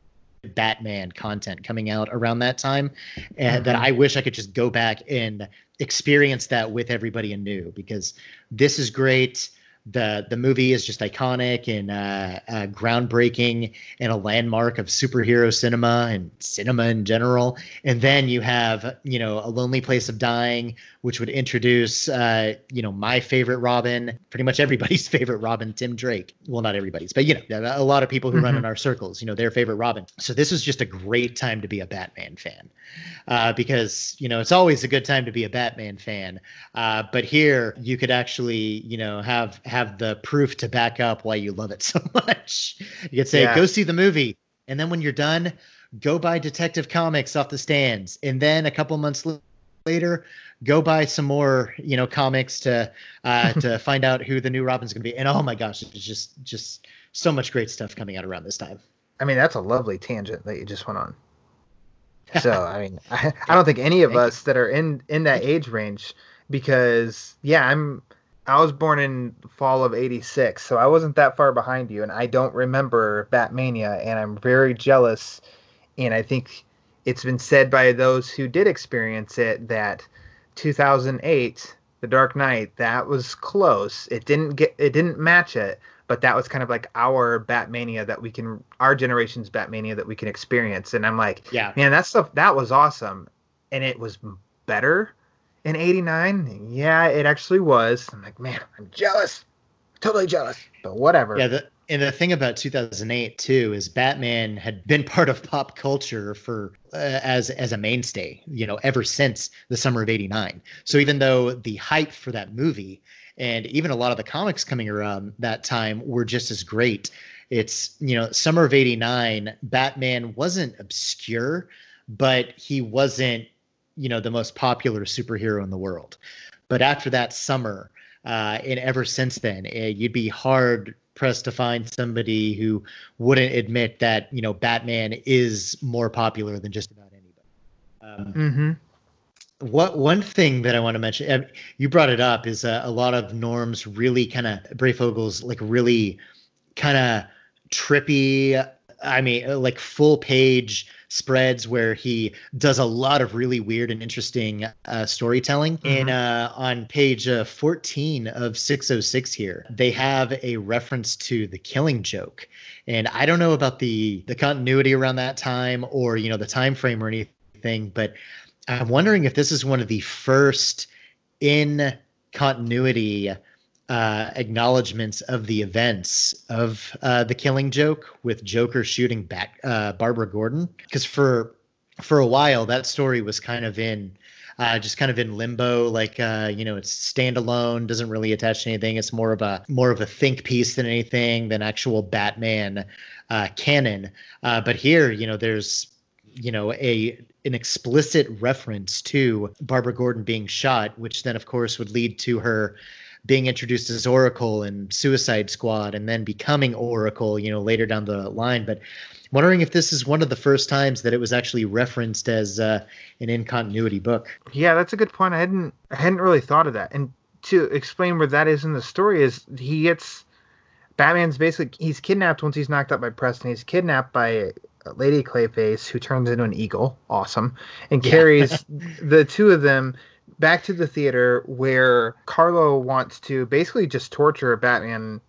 Batman content coming out around that time, and that I wish I could just go back and experience that with everybody anew because this is great the the movie is just iconic and uh, uh, groundbreaking and a landmark of superhero cinema and cinema in general. And then you have you know a Lonely Place of Dying, which would introduce uh, you know my favorite Robin, pretty much everybody's <laughs> favorite Robin, Tim Drake. Well, not everybody's, but you know a lot of people who mm-hmm. run in our circles, you know their favorite Robin. So this was just a great time to be a Batman fan uh, because you know it's always a good time to be a Batman fan. Uh, but here you could actually you know have have the proof to back up why you love it <laughs> so much. You could say, yeah. go see the movie. And then when you're done, go buy Detective Comics off the stands. And then a couple months later, go buy some more, you know, comics to uh, <laughs> to find out who the new Robin's going to be. And oh my gosh, it's just just so much great stuff coming out around this time. I mean, that's a lovely tangent that you just went on. <laughs> So, I mean, I, I don't think any of us that are in in that age range because yeah, I'm I was born in fall of 86, so I wasn't that far behind you, and I don't remember Batmania, and I'm very jealous. And I think it's been said by those who did experience it that 2008, The Dark Knight, that was close. It didn't get, it didn't match it, but that was kind of like our Batmania that we can, our generation's Batmania that we can experience. And I'm like, yeah, man, that stuff that was awesome, and it was better in 89 yeah it actually was. I'm like man i'm jealous. Totally jealous. But whatever. Yeah the, and the thing about 2008 too is batman had been <laughs> part of pop culture for uh, as as a mainstay you know ever since the summer of 89 so even though the hype for that movie and even a lot of the comics coming around that time were just as great it's you know summer of 89 batman wasn't obscure but he wasn't you know the most popular superhero in the world. But after that summer, uh, and ever since then, it, eh, you'd be hard pressed to find somebody who wouldn't admit that you know Batman is more popular than just about anybody. Um, mm-hmm. What one thing that I want to mention, you brought it up, is uh, a lot of Norm's really kind of Breyfogle's like really kind of trippy. I mean, like full page spreads where he does a lot of really weird and interesting uh, storytelling. Mm-hmm. And uh, on page uh, 14 of 606 here, they have a reference to the Killing Joke. And I don't know about the the continuity around that time or you know the time frame or anything, but I'm wondering if this is one of the first in continuity uh, acknowledgments of the events of uh, the Killing Joke, with Joker shooting back uh, Barbara Gordon, because for for a while that story was kind of in uh, just kind of in limbo. Like uh, you know, it's standalone, doesn't really attach to anything. It's more of a more of a think piece than anything than actual Batman uh, canon. Uh, but here, you know, there's you know a an explicit reference to Barbara Gordon being shot, which then of course would lead to her being introduced as Oracle and Suicide Squad and then becoming Oracle, you know, later down the line. But wondering if this is one of the first times that it was actually referenced as uh, an in continuity book. Yeah, that's a good point. I hadn't I hadn't really thought of that. And to explain where that is in the story is he gets Batman's basically he's kidnapped once he's knocked out by Preston. He's kidnapped by Lady Clayface, who turns into an eagle, awesome, and yeah. carries <laughs> the two of them back to the theater where Karlo wants to basically just torture Batman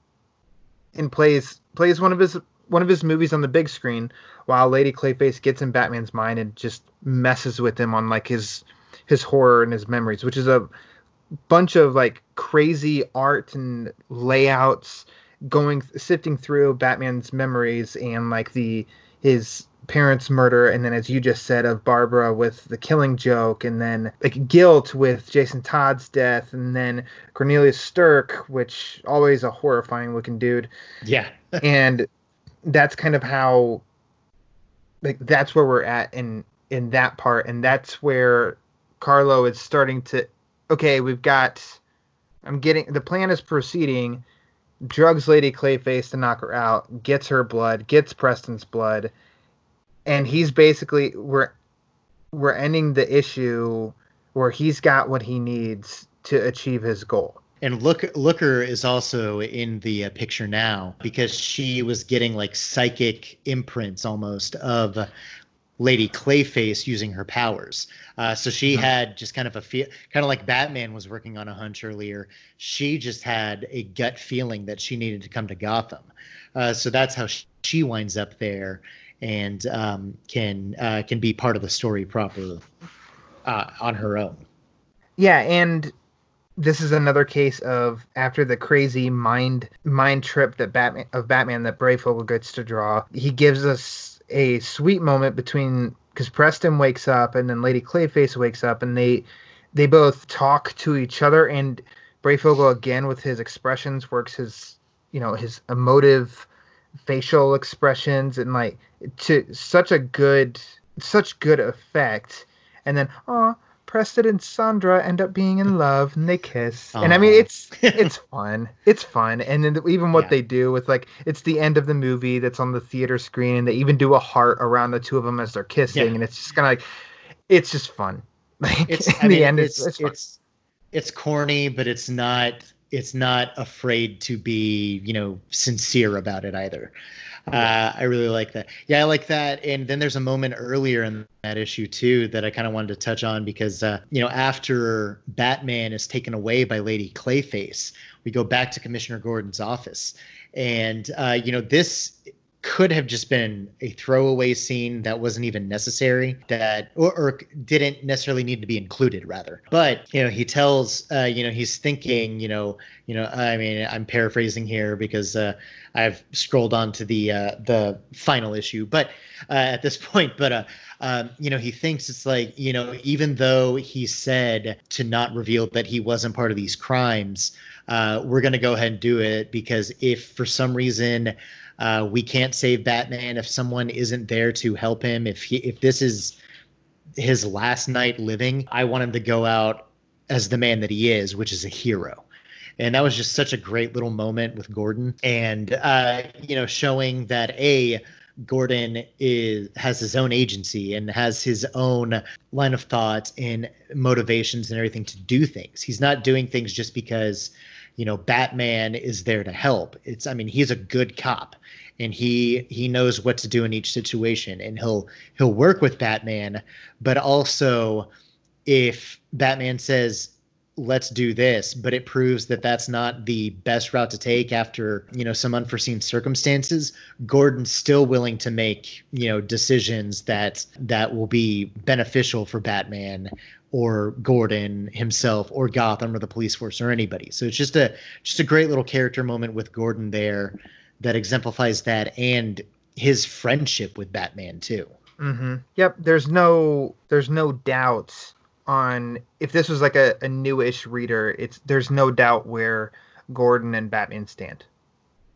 and plays plays one of his one of his movies on the big screen while Lady Clayface gets in Batman's mind and just messes with him on like his his horror and his memories, which is a bunch of like crazy art and layouts going sifting through Batman's memories and like the his parents' murder, and then as you just said of Barbara with the killing joke, and then like guilt with Jason Todd's death, and then Cornelius Stirk, which always a horrifying looking dude. Yeah, <laughs> and that's kind of how like that's where we're at in in that part, and that's where Karlo is starting to. Okay, we've got. I'm getting the plan is proceeding drugs Lady Clayface to knock her out, gets her blood, gets Preston's blood, and he's basically we're we're ending the issue where he's got what he needs to achieve his goal. And look, Looker is also in the uh, picture now because she was getting like psychic imprints almost of Lady Clayface using her powers. Uh, so she mm-hmm. had just kind of a feel, kind of like Batman was working on a hunch earlier. She just had a gut feeling that she needed to come to Gotham. Uh, so that's how she winds up there and um, can uh, can be part of the story proper uh, on her own. Yeah, and this is another case of after the crazy mind mind trip that Batman of Batman that Breyfogle gets to draw, he gives us a sweet moment between because Preston wakes up and then Lady Clayface wakes up and they they both talk to each other and Breyfogle again with his expressions works his you know his emotive facial expressions and like to such a good such good effect and then oh Preston and Sandra end up being in love and they kiss. Aww. And I mean it's it's fun. It's fun. And then even what yeah. they do with like it's the end of the movie that's on the theater screen and they even do a heart around the two of them as they're kissing yeah. and it's just kind of like it's just fun. <laughs> Like it's, in I the mean, end it's it's, it's, it's corny but it's not it's not afraid to be, you know, sincere about it either. Uh, I really like that. Yeah, I like that. And then there's a moment earlier in that issue too that I kind of wanted to touch on because uh, you know after Batman is taken away by Lady Clayface, we go back to Commissioner Gordon's office, and uh, you know this could have just been a throwaway scene that wasn't even necessary that or, or, didn't necessarily need to be included rather. But you know he tells uh, you know he's thinking you know you know i mean i'm paraphrasing here because uh, i've scrolled on to the uh, the final issue but uh, at this <laughs> point but uh um, you know he thinks it's like you know even though he said to not reveal that he wasn't part of these crimes uh, we're going to go ahead and do it because if for some reason uh, we can't save Batman if someone isn't there to help him. If he, if this is his last night living, I want him to go out as the man that he is, which is a hero. And that was just such a great little moment with Gordon, and uh, you know, showing that a Gordon is has his own agency and has his own line of thought and motivations and everything to do things. He's not doing things just because you know Batman is there to help. It's I mean he's a good cop and he he knows what to do in each situation and he'll he'll work with Batman but also if Batman says let's do this but it proves that that's not the best route to take after you know some unforeseen circumstances gordon's still willing to make you know decisions that that will be beneficial for batman or Gordon himself or Gotham or the police force or anybody. So it's just a just a great little character moment with Gordon there that exemplifies that and his friendship with Batman too. Mm-hmm. Yep. There's no there's no doubt on if this was like a, a newish reader. It's there's no doubt where Gordon and Batman stand.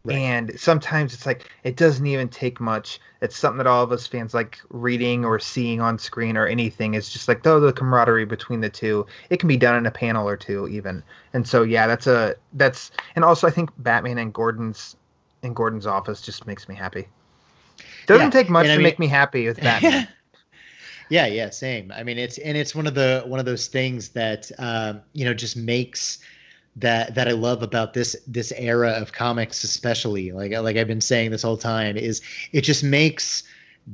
Right. And sometimes it's like it doesn't even take much. It's something that all of us fans like reading or seeing on screen or anything. It's just like though the camaraderie between the two. It can be done in a panel or two even. And so yeah, that's a that's and also I think Batman and Gordon's in Gordon's office just makes me happy. Doesn't yeah. take much to mean, make me happy with <laughs> Batman. yeah, yeah, same. I mean, it's and it's one of the one of those things that um, you know just makes that that I love about this this era of comics, especially like like I've been saying this whole time, is it just makes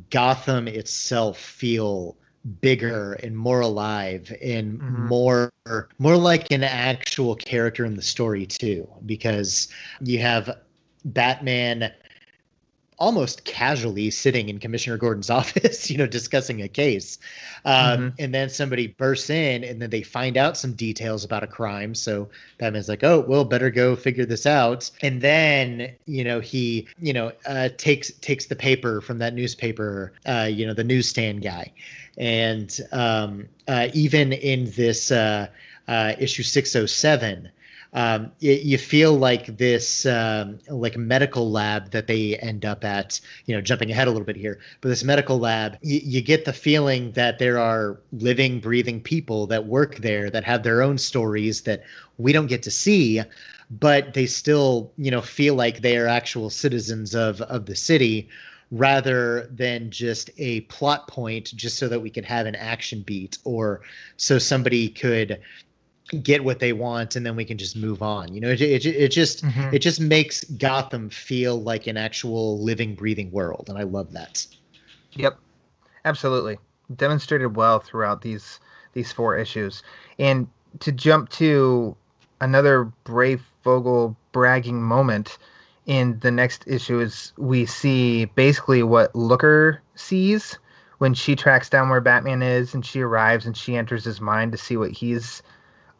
Gotham itself feel bigger and more alive and mm-hmm. more more like an actual character in the story too because you have Batman almost casually sitting in Commissioner Gordon's <laughs> office, you know, discussing a case. Um, mm-hmm. And then somebody bursts in and then they find out some details about a crime. So Batman's like, oh, well, better go figure this out. And then, you know, he, you know, uh, takes takes the paper from that newspaper, uh, you know, the newsstand guy. And um, uh, even in this uh, uh, issue 607, um, you feel like this um, like medical lab that they end up at you know jumping ahead a little bit here but this medical lab y- you get the feeling that there are living breathing people that work there that have their own stories that we don't get to see but they still you know feel like they are actual citizens of of the city rather than just a plot point just so that we could have an action beat or so somebody could get what they want and then we can just move on. You know, it it, it just Mhm. it just makes Gotham feel like an actual living, breathing world, and I love that. Yep, absolutely. Demonstrated well throughout these these four issues. And to jump to another Brave Vogel bragging moment in the next issue is we see basically what Looker sees when she tracks down where Batman is and she arrives and she enters his mind to see what he's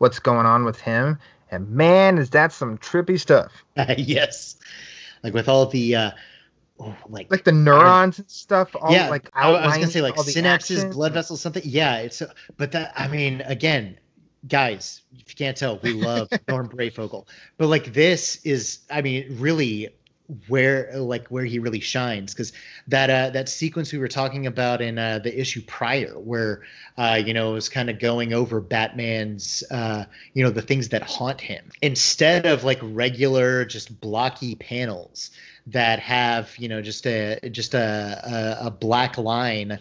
what's going on with him. And man, is that some trippy stuff. <laughs> yes, like with all the uh, oh, like Like the neurons and stuff, all yeah, like I, I was gonna say like synapses, blood vessels, something. Yeah, it's but that I mean, again, guys, if you can't tell, we love <laughs> Norm Breyfogle, but like this is, I mean, really where like where he really shines. Because that uh that sequence we were talking about in uh the issue prior where uh you know it was kind of going over batman's uh you know the things that haunt him. Instead of like regular just blocky panels that have you know just a just a a, a black line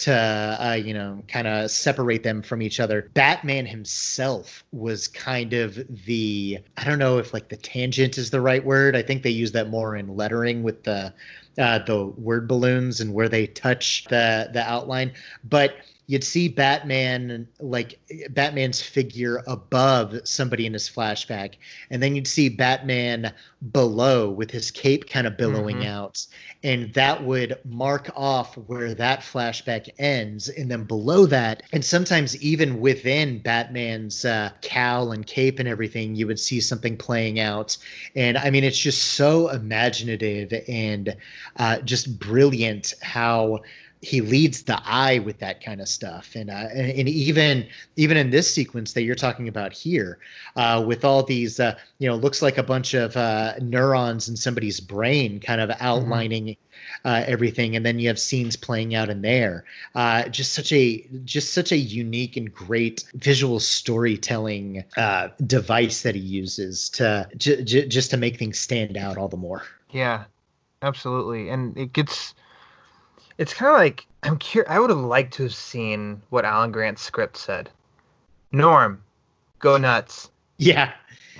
to uh, you know kind of separate them from each other. Batman himself was kind of the i don't know if like the tangent is the right word. I think they use that more in lettering with the uh, the word balloons and where they touch the the outline. But you'd see batman like batman's figure above somebody in his flashback and then you'd see batman below with his cape kind of billowing Mhm. out and that would mark off where that flashback ends and then below that and sometimes even within batman's uh, cowl and cape and everything you would see something playing out and i mean it's just so imaginative and uh, just brilliant how he leads the eye with that kind of stuff. And, uh, and even even in this sequence that you're talking about here uh, with all these uh, you know looks like a bunch of uh, neurons in somebody's brain kind of outlining uh, everything. And then you have scenes playing out in there. Uh, just such a just such a unique and great visual storytelling uh, device that he uses to j- j- just to make things stand out all the more. Yeah, absolutely. And it gets it's kind of like I'm curious I would have liked to have seen what Alan Grant's script said. Norm, go nuts. yeah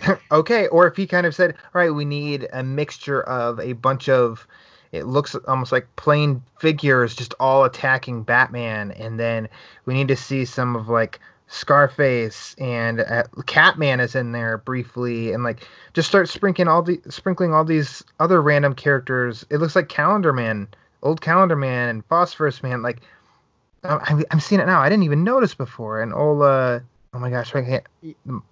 <laughs> okay, or if he kind of said, "All right, we need a mixture of a bunch of it looks almost like plain figures just all attacking Batman and then we need to see some of like Scarface and uh, Catman is in there briefly and like just start sprinkling all the sprinkling all these other random characters. It looks like Calendar Man, old Calendar Man and Phosphorus Man like I- I'm, I'm seeing it now. I didn't even notice before. And all, uh, oh my gosh, I can't.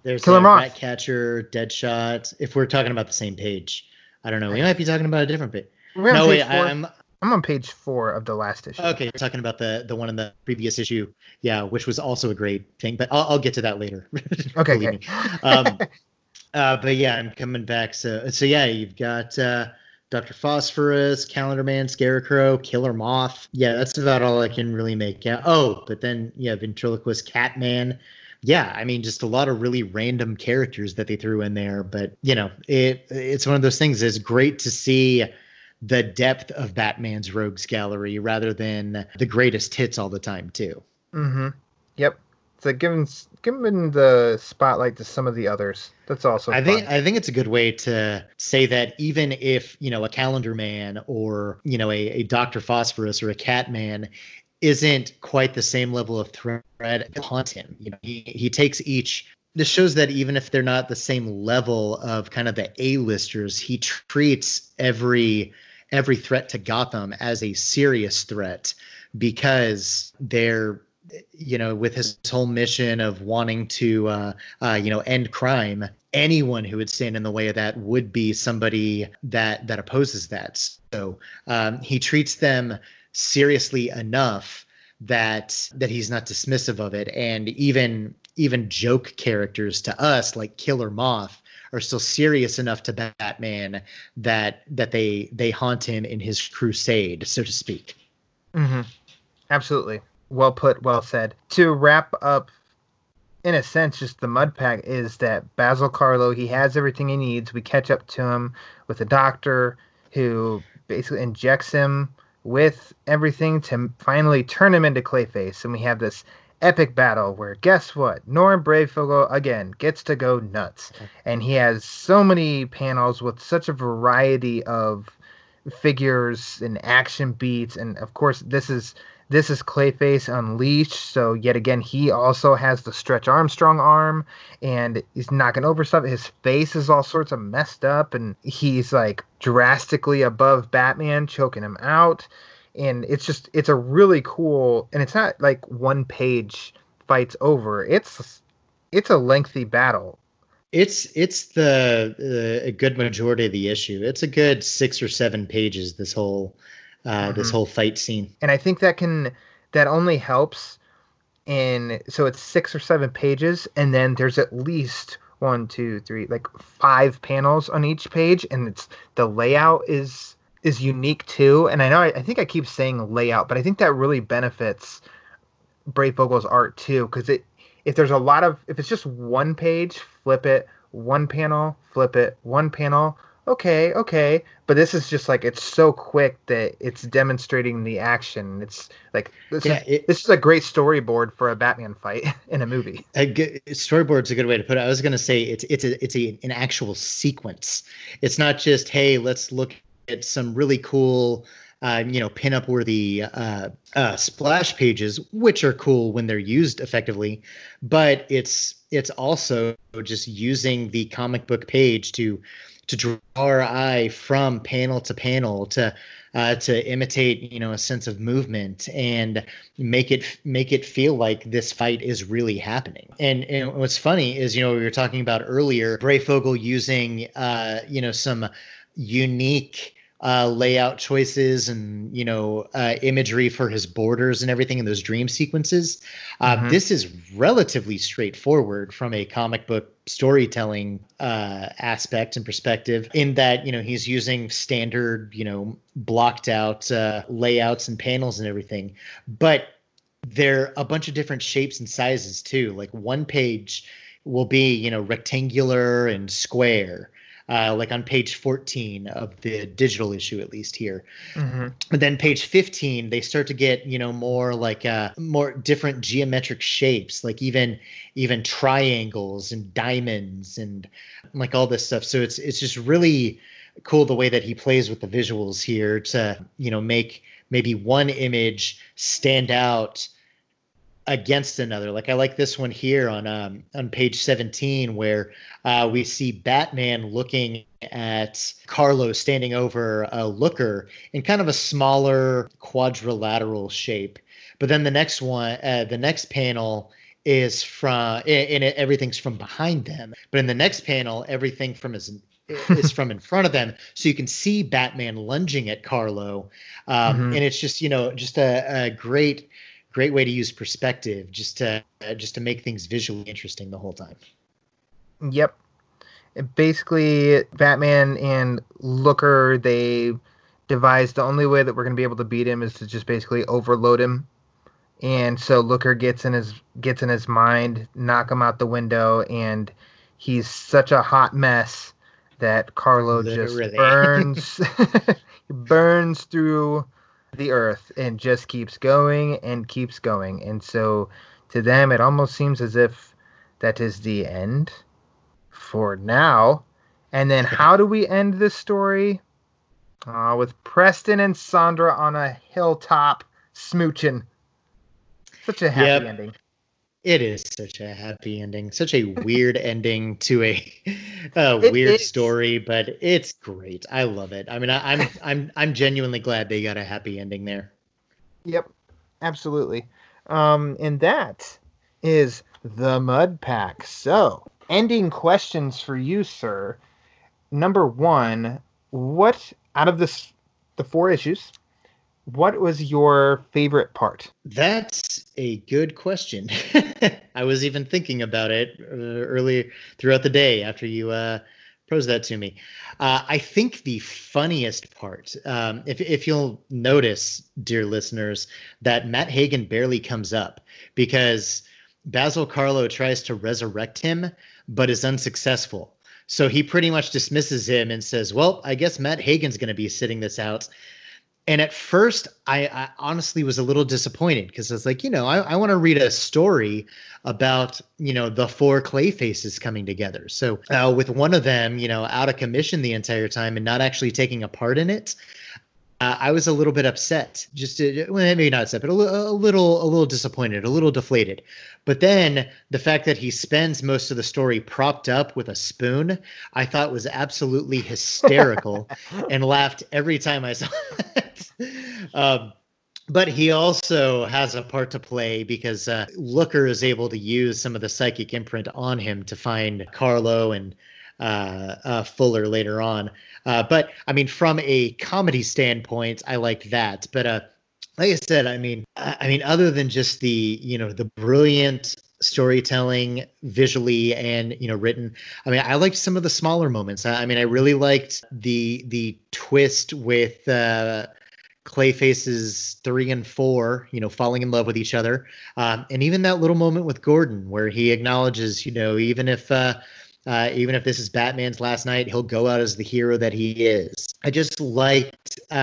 There's Killer Moth. Ratcatcher, Deadshot. If we're talking about the same page, I don't know. We might be talking about a different page. We're No, wait. Four. I'm I'm on page four of the last issue. okay. You're talking about the the one in the previous issue, yeah, which was also a great thing. But I'll, I'll get to that later. <laughs> Okay, okay. Um, <laughs> uh, but yeah, I'm coming back. So so yeah, you've got uh, Doctor Phosphorus, Calendar Man, Scarecrow, Killer Moth. Yeah, that's about all I can really make out. Oh, but then yeah, ventriloquist Catman. Yeah, I mean, just a lot of really random characters that they threw in there. But you know, it it's one of those things. It's great to see the depth of Batman's rogues gallery rather than the greatest hits all the time too. Mm-hmm. Yep. So giving giving the spotlight to some of the others. That's also. I think. I think it's a good way to say that even if you know a Calendar Man or you know a, a Doctor Phosphorus or a Catman isn't quite the same level of threat to haunt him. You know, he, he takes each. This shows that even if they're not the same level of kind of the A-listers, he treats every every threat to Gotham as a serious threat because they're you know with his whole mission of wanting to uh, uh, you know end crime anyone who would stand in the way of that would be somebody that that opposes that so um, he treats them seriously enough that that he's not dismissive of it and even even joke characters to us like killer moth are still serious enough to batman that that they they haunt him in his crusade so to speak Mm-hmm. Absolutely. Well put, well said. To wrap up, in a sense, just the mud pack is that Basil Karlo, he has everything he needs. We catch up to him with a doctor who basically injects him with everything to finally turn him into Clayface. And we have this epic battle where guess what? Norm Breyfogle again gets to go nuts. And he has so many panels with such a variety of figures and action beats and of course this is this is Clayface Unleashed, so yet again he also has the Stretch Armstrong arm, and he's knocking over stuff. His face is all sorts of messed up, and he's like drastically above Batman, choking him out. And it's just it's a really cool, and it's not like one page fights over. It's it's a lengthy battle. It's it's the uh, a good majority of the issue. It's a good six or seven pages. This whole uh, mm-hmm. this whole fight scene. And I think that can that only helps in so it's six or seven pages, and then there's at least one, two, three, like five panels on each page, and it's the layout is is unique too. And I know I, I think I keep saying layout, but I think that really benefits Breyfogle's art too, because it if there's a lot of if it's just one page, flip it, one panel, flip it, one panel, okay, okay. But this is just like it's so quick that it's demonstrating the action. It's like this, yeah, is, it, this is a great storyboard for a Batman fight <laughs> in a movie. A good, storyboard's a good way to put it. I was going to say it's it's a, it's a, an actual sequence. It's not just hey, let's look at some really cool uh, you know, pin up worthy uh, uh, splash pages, which are cool when they're used effectively, but it's it's also just using the comic book page to to draw our eye from panel to panel to uh, to imitate you know a sense of movement and make it make it feel like this fight is really happening. And, and what's funny is you know we were talking about earlier Breyfogle using uh, you know some unique uh, layout choices and you know uh, imagery for his borders and everything in those dream sequences. Uh, mm-hmm. This is relatively straightforward from a comic book storytelling uh, aspect and perspective. In that you know he's using standard you know blocked out uh, layouts and panels and everything, but they're a bunch of different shapes and sizes too. Like one page will be you know rectangular and square uh, like on page 14 of the digital issue, at least here. Mm-hmm. But then page 15, they start to get you know more like uh, more different geometric shapes, like even even triangles and diamonds and like all this stuff. So it's it's just really cool the way that he plays with the visuals here to you know make maybe one image stand out against another. Like I like this one here on um, on page 17 where uh, we see Batman looking at Karlo standing over a looker in kind of a smaller quadrilateral shape. But then the next one, uh, the next panel is from, and everything's from behind them. But in the next panel, everything from his is from in front of them, so you can see Batman lunging at Karlo, um, mm-hmm. and it's just you know just a, a great great way to use perspective just to uh, just to make things visually interesting the whole time. Yep. Basically, Batman and Looker they devised the only way that we're going to be able to beat him is to just basically overload him. And so Looker gets in his gets in his mind, knock him out the window, and he's such a hot mess that Karlo Literally. just burns <laughs> burns through the earth and just keeps going and keeps going. And so to them, it almost seems as if that is the end for now. And then how do we end this story? Uh, with Preston and Sandra on a hilltop smooching. Such a happy yep. ending. It is such a happy ending, such a weird <laughs> ending to a, a weird story, but it's great. I love it. I mean, I, I'm I'm I'm genuinely glad they got a happy ending there. Yep, absolutely. Um, and that is the Mud Pack. So, ending questions for you, sir. Number one, what out of this the four issues, what was your favorite part? That's a good question. <laughs> I was even thinking about it uh, earlier throughout the day after you uh, posed that to me. Uh, I think the funniest part, um, if, if you'll notice, dear listeners, that Matt Hagen barely comes up because Basil Karlo tries to resurrect him, but is unsuccessful. So he pretty much dismisses him and says, Well, I guess Matt Hagen's going to be sitting this out And at first, I, I honestly was a little disappointed because I was like, you know, I, I want to read a story about, you know, the four clay faces coming together. So uh, with one of them, you know, out of commission the entire time and not actually taking a part in it, uh, I was a little bit upset. Just to, well, maybe not upset, but a, a little, a little disappointed, a little deflated. But then the fact that he spends most of the story propped up with a spoon, I thought was absolutely <laughs> hysterical, and laughed every time I saw it. <laughs> Um, but he also has a part to play because uh, Looker is able to use some of the psychic imprint on him to find Karlo and uh, uh, Fuller later on. Uh, but I mean, from a comedy standpoint, I liked that. But uh, like I said, I mean, I mean, other than just the you know the brilliant storytelling visually and you know written i mean i liked some of the smaller moments i, I mean i really liked the the twist with uh clayface's three and four you know falling in love with each other um, and even that little moment with gordon where he acknowledges you know even if uh uh, even if this is Batman's last night, he'll go out as the hero that he is. I just liked uh,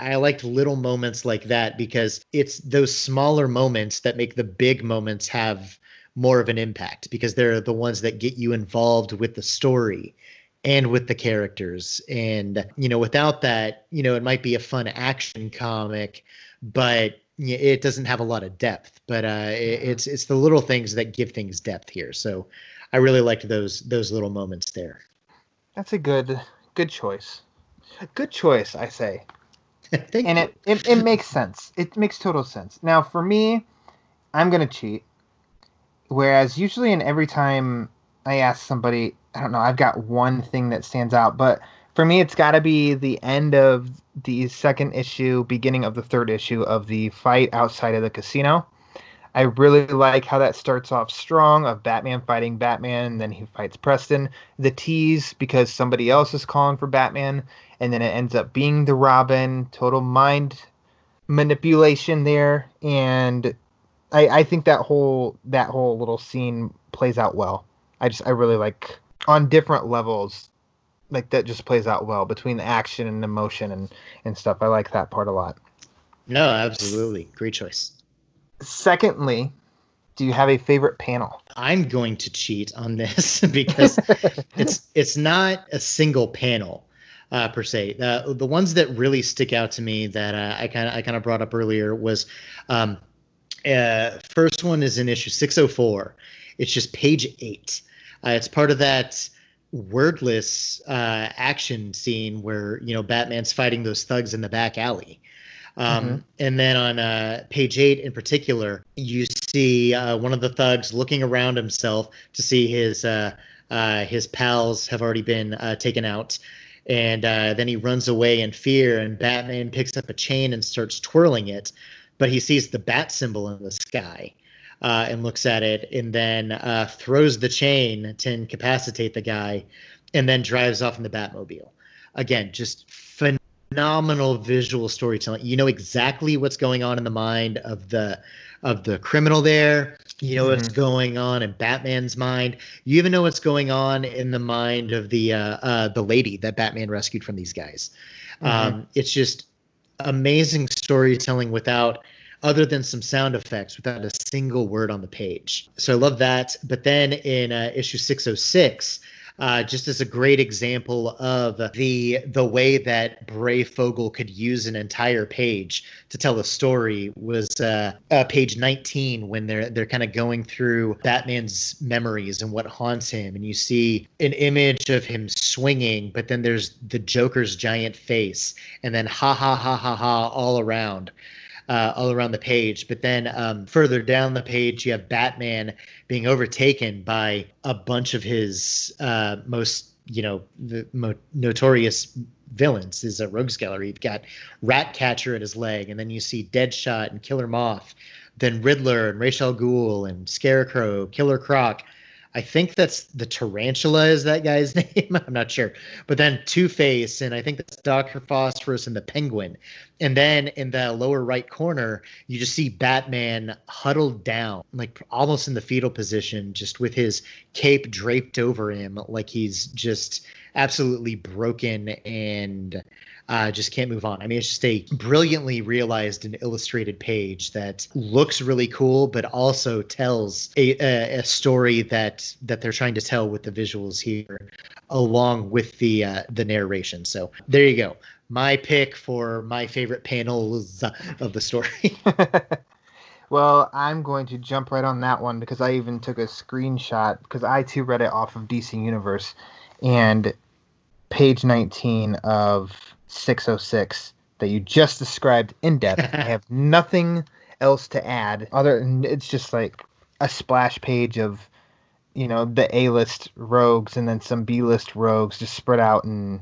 I liked little moments like that because it's those smaller moments that make the big moments have more of an impact because they're the ones that get you involved with the story and with the characters. And you know, without that, you know, it might be a fun action comic, but it doesn't have a lot of depth. But uh, it's it's the little things that give things depth here. So I really liked those those little moments there. That's a good good choice. A good choice, I say. <laughs> and you. it, it it makes sense. It makes total sense. Now for me, I'm gonna cheat. Whereas usually in every time I ask somebody, I don't know, I've got one thing that stands out, but for me it's got to be the end of the second issue, beginning of the third issue of the fight outside of the casino. I really like how that starts off strong of Batman fighting Batman, and then he fights Preston. The tease because somebody else is calling for Batman, and then it ends up being the Robin. Total mind manipulation there, and I, I think that whole that whole little scene plays out well. I just I really like on different levels like that just plays out well between the action and emotion and and stuff. I like that part a lot. No, absolutely. Great choice. Secondly, do you have a favorite panel? I'm going to cheat on this <laughs> because <laughs> it's it's not a single panel uh, per se. Uh, the ones that really stick out to me that uh, I kind of I kind of brought up earlier was um, uh, first one is in issue 604. It's just page eight. Uh, it's part of that wordless uh, action scene where you know Batman's fighting those thugs in the back alley. Um, mm-hmm. And then on uh, page eight in particular, you see uh, one of the thugs looking around himself to see his uh, uh his pals have already been uh, taken out. And uh, then he runs away in fear, and Batman picks up a chain and starts twirling it. But he sees the bat symbol in the sky. Uh, and looks at it and then uh, throws the chain to incapacitate the guy and then drives off in the Batmobile. Again, just phenomenal visual storytelling. You know exactly what's going on in the mind of the of the criminal there. You know mm-hmm. what's going on in Batman's mind. You even know what's going on in the mind of the uh, uh, the lady that Batman rescued from these guys. Mm-hmm. Um, it's just amazing storytelling without other than some sound effects without a single word on the page. So I love that. But then in uh, issue 606, uh, just as a great example of the the way that Breyfogle could use an entire page to tell a story was uh, uh, page 19 when they're they're kind of going through Batman's memories and what haunts him, and you see an image of him swinging, but then there's the Joker's giant face, and then ha ha ha ha ha all around uh, all around the page. But then um, further down the page, you have Batman being overtaken by a bunch of his uh, most, you know, the mo- notorious villains. Is a rogues gallery. You've got Ratcatcher at his leg, and then you see Deadshot and Killer Moth, then Riddler and Ra's al Ghul and Scarecrow, Killer Croc. I think that's the tarantula is that guy's <laughs> name. I'm not sure. But then Two Face, and I think that's Doctor Phosphorus and the Penguin. And then in the lower right corner, you just see Batman huddled down, like almost in the fetal position, just with his cape draped over him, like he's just absolutely broken and uh, just can't move on. I mean, it's just a brilliantly realized and illustrated page that looks really cool, but also tells a, a, a story that that they're trying to tell with the visuals here, along with the uh, the narration. So there you go. My pick for my favorite panels of the story. <laughs> well, I'm going to jump right on that one because I even took a screenshot because I too read it off of DC Universe and page 19 of 606 that you just described in depth. I have <laughs> nothing else to add other than it's just like a splash page of you know the A-list rogues and then some B-list rogues just spread out and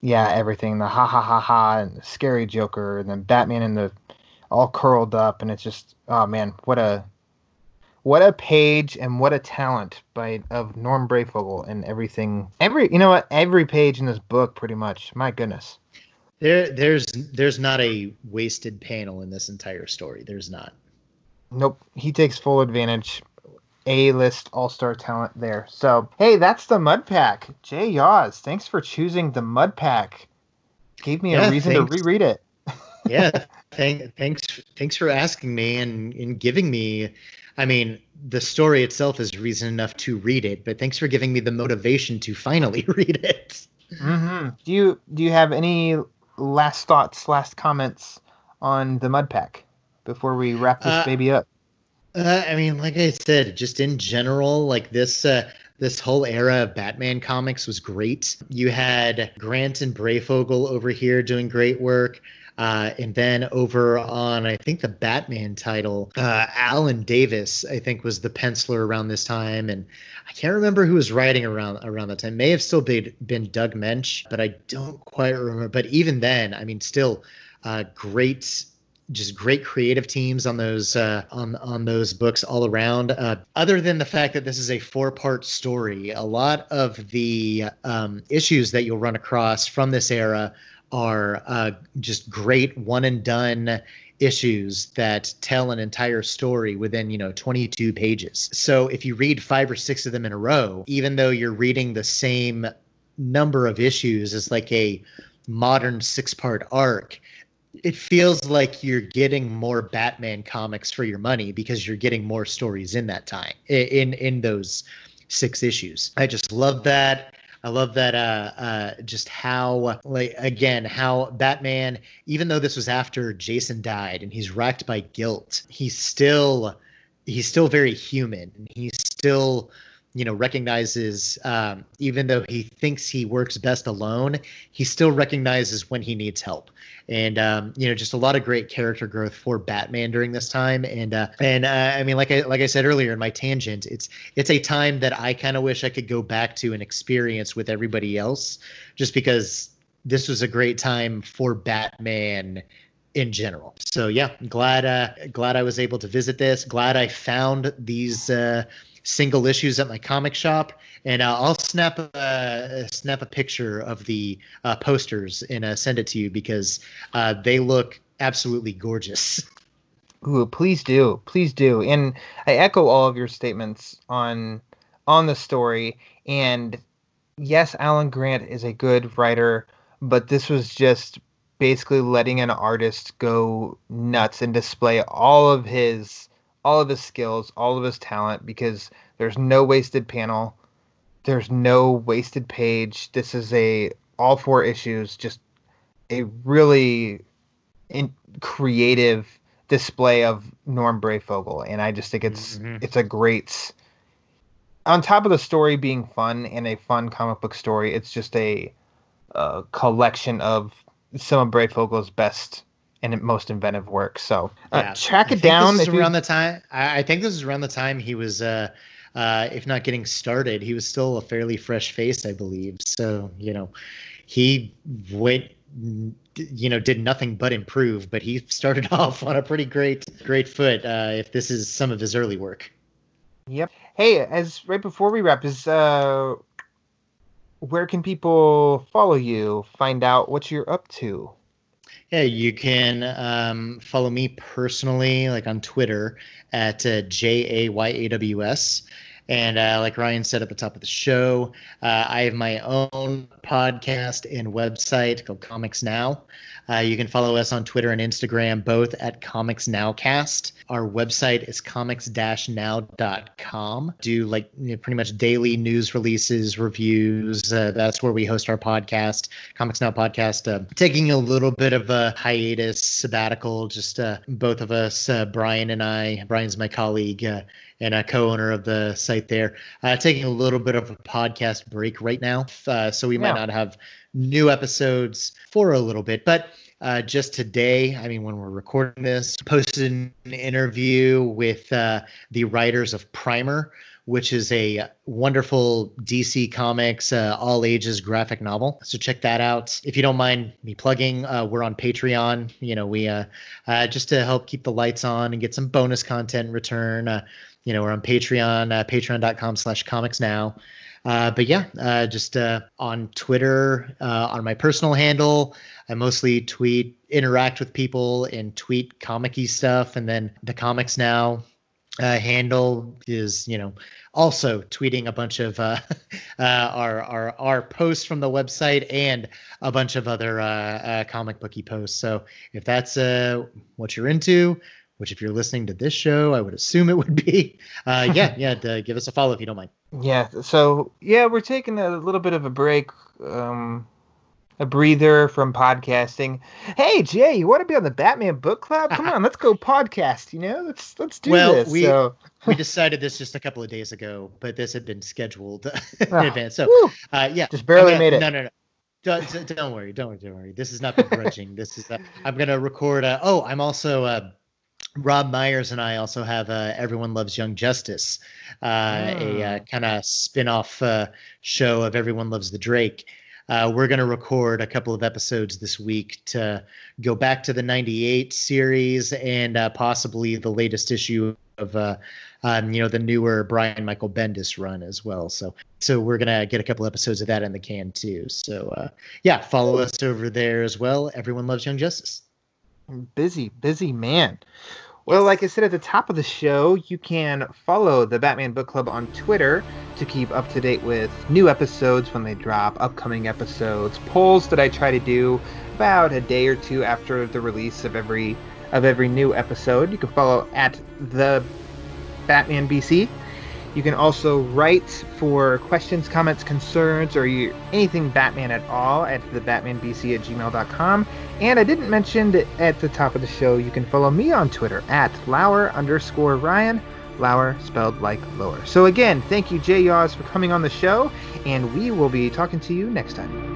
yeah everything the ha ha ha ha and the scary Joker and then Batman and the all curled up and it's just oh man what a what a page and what a talent by of Norm Breyfogle and everything every you know what every page in this book pretty much my goodness there, there's, there's not a wasted panel in this entire story. There's not. Nope, he takes full advantage. A list all star talent there. So, hey, that's the Mud Pack. Jay Yaws, thanks for choosing the Mud Pack. Gave me yeah, a reason thanks. to reread it. yeah, <laughs> thank, thanks, thanks for asking me and, and giving me. I mean, the story itself is reason enough to read it, but thanks for giving me the motivation to finally <laughs> read it. Mm-hmm. Do you do you have any last thoughts, last comments on the Mud Pack before we wrap this uh, baby up? Uh, I mean, like I said, just in general, like this. Uh, this whole era of Batman comics was great. You had Grant and Breyfogle over here doing great work. Uh, and then over on, I think the Batman title, uh, Alan Davis, I think was the penciler around this time, and I can't remember who was writing around around that time. May have still been been Doug Moench, but I don't quite remember. But even then, I mean, still uh, great just great creative teams on those uh, on on those books all around. Uh, other than the fact that this is a four part story, a lot of the um, issues that you'll run across from this era are uh, just great one and done issues that tell an entire story within you know 22 pages. So if you read five or six of them in a row even though you're reading the same number of issues as like a modern six part arc it feels like you're getting more batman comics for your money because you're getting more stories in that time in in those six issues. I just love that I love that uh, uh, just how like again how Batman, even though this was after Jason died and he's racked by guilt, he's still he's still very human. He's still you know recognizes um, even though he thinks he works best alone he still recognizes when he needs help and um, you know just a lot of great character growth for batman during this time and uh, and uh, i mean like i like i said earlier in my tangent it's it's a time that i kind of wish i could go back to and experience with everybody else just because this was a great time for batman in general. So yeah, glad uh, glad I was able to visit this. Glad I found these uh, single issues at my comic shop, and uh, I'll snap a snap a picture of the uh, posters and uh, send it to you because uh, they look absolutely gorgeous. <laughs> Ooh, please do, please do, and I echo all of your statements on on the story. And yes, Alan Grant is a good writer, but this was just basically letting an artist go nuts and display all of his all of his skills, all of his talent, because there's no wasted panel, there's no wasted page. This is a all four issues, just a really in, creative display of Norm Breyfogle, and I just think it's mm-hmm. it's a great. On top of the story being fun and a fun comic book story, it's just a, a collection of some of Breyfogle's best and most inventive work. So uh, yeah. track it down. This around you... the time. I, I, think this is around the time he was, uh, uh, if not getting started, he was still a fairly fresh face, I believe. So you know, he went, you know, did nothing but improve. But he started <laughs> off on a pretty great, great foot. Uh, if this is some of his early work. Yep. Hey, as right before we wrap, is uh, where can people follow you, find out what you're up to? Yeah, you can um, follow me personally, like on Twitter at uh, J A Y A W S. And uh, like Ryan said at the top of the show, uh, I have my own podcast and website called Comics Now. Uh, you can follow us on Twitter and Instagram, both at Comics Nowcast. Our website is comics-now.com. Do like you know, pretty much daily news releases, reviews. Uh, that's where we host our podcast, Comics Now podcast. Uh, taking a little bit of a hiatus, sabbatical. Just uh, both of us, Brian and I. Brian's my colleague and a co-owner of the site there. Uh, taking a little bit of a podcast break right now, uh, so we might Yeah. not have new episodes for a little bit. But uh, just today, I mean, when we're recording this, posted an interview with uh, the writers of Primer, which is a wonderful DC Comics uh, all ages graphic novel. So check that out. If you don't mind me plugging, uh, we're on Patreon. You know, we uh, uh, just to help keep the lights on and get some bonus content in return. Uh, you know, we're on Patreon, uh, patreon.com slash comics now. But yeah, just on Twitter, on my personal handle, I mostly tweet, interact with people, and tweet comic-y stuff. And then the Comics Now uh, handle is, you know, also tweeting a bunch of uh, <laughs> uh, our, our our posts from the website and a bunch of other uh, uh, comic booky posts. So if that's uh, what you're into, which if you're listening to this show, I would assume it would be, uh, <laughs> yeah, yeah, give us a follow if you don't mind. Yeah. So yeah, we're taking a little bit of a break, um, a breather from podcasting. Hey Jay, you want to be on the Batman Book Club? Come on, let's go <laughs> podcast. You know, let's let's do Well, this. we- so, we decided this just a couple of days ago, but this had been scheduled <laughs> in Ah, advance. So, whew, uh, yeah, just barely gonna- made it. No, no, no. Don't, don't- worry. Don't worry. Don't worry. This is not begrudging. this is. Uh, I'm gonna record. Uh, oh, I'm also. Uh, Rob Myers and I also have uh, Everyone Loves Young Justice, uh, a uh, kind of spin-off uh, show of Everyone Loves the Drake. Uh, we're going to record a couple of episodes this week to go back to the 98 series and uh, possibly the latest issue of uh, um, you know the newer Brian Michael Bendis run as well. So so we're gonna get a couple episodes of that in the can too. So uh, yeah, follow us over there as well. Everyone loves Young Justice. I'm busy, busy man. Well, like I said at the top of the show, you can follow the Batman Book Club on Twitter to keep up to date with new episodes when they drop, upcoming episodes, polls that I try to do about a day or two after the release of every of every new episode. You can follow at the Batman BC. You can also write for questions, comments, concerns, or anything Batman at all at the BatmanBC at gmail.com. And I didn't mention at the top of the show, you can follow me on Twitter at Lauer underscore Ryan. Lauer spelled like lower. So again, thank you, Jay Yaws, for coming on the show, and we will be talking to you next time.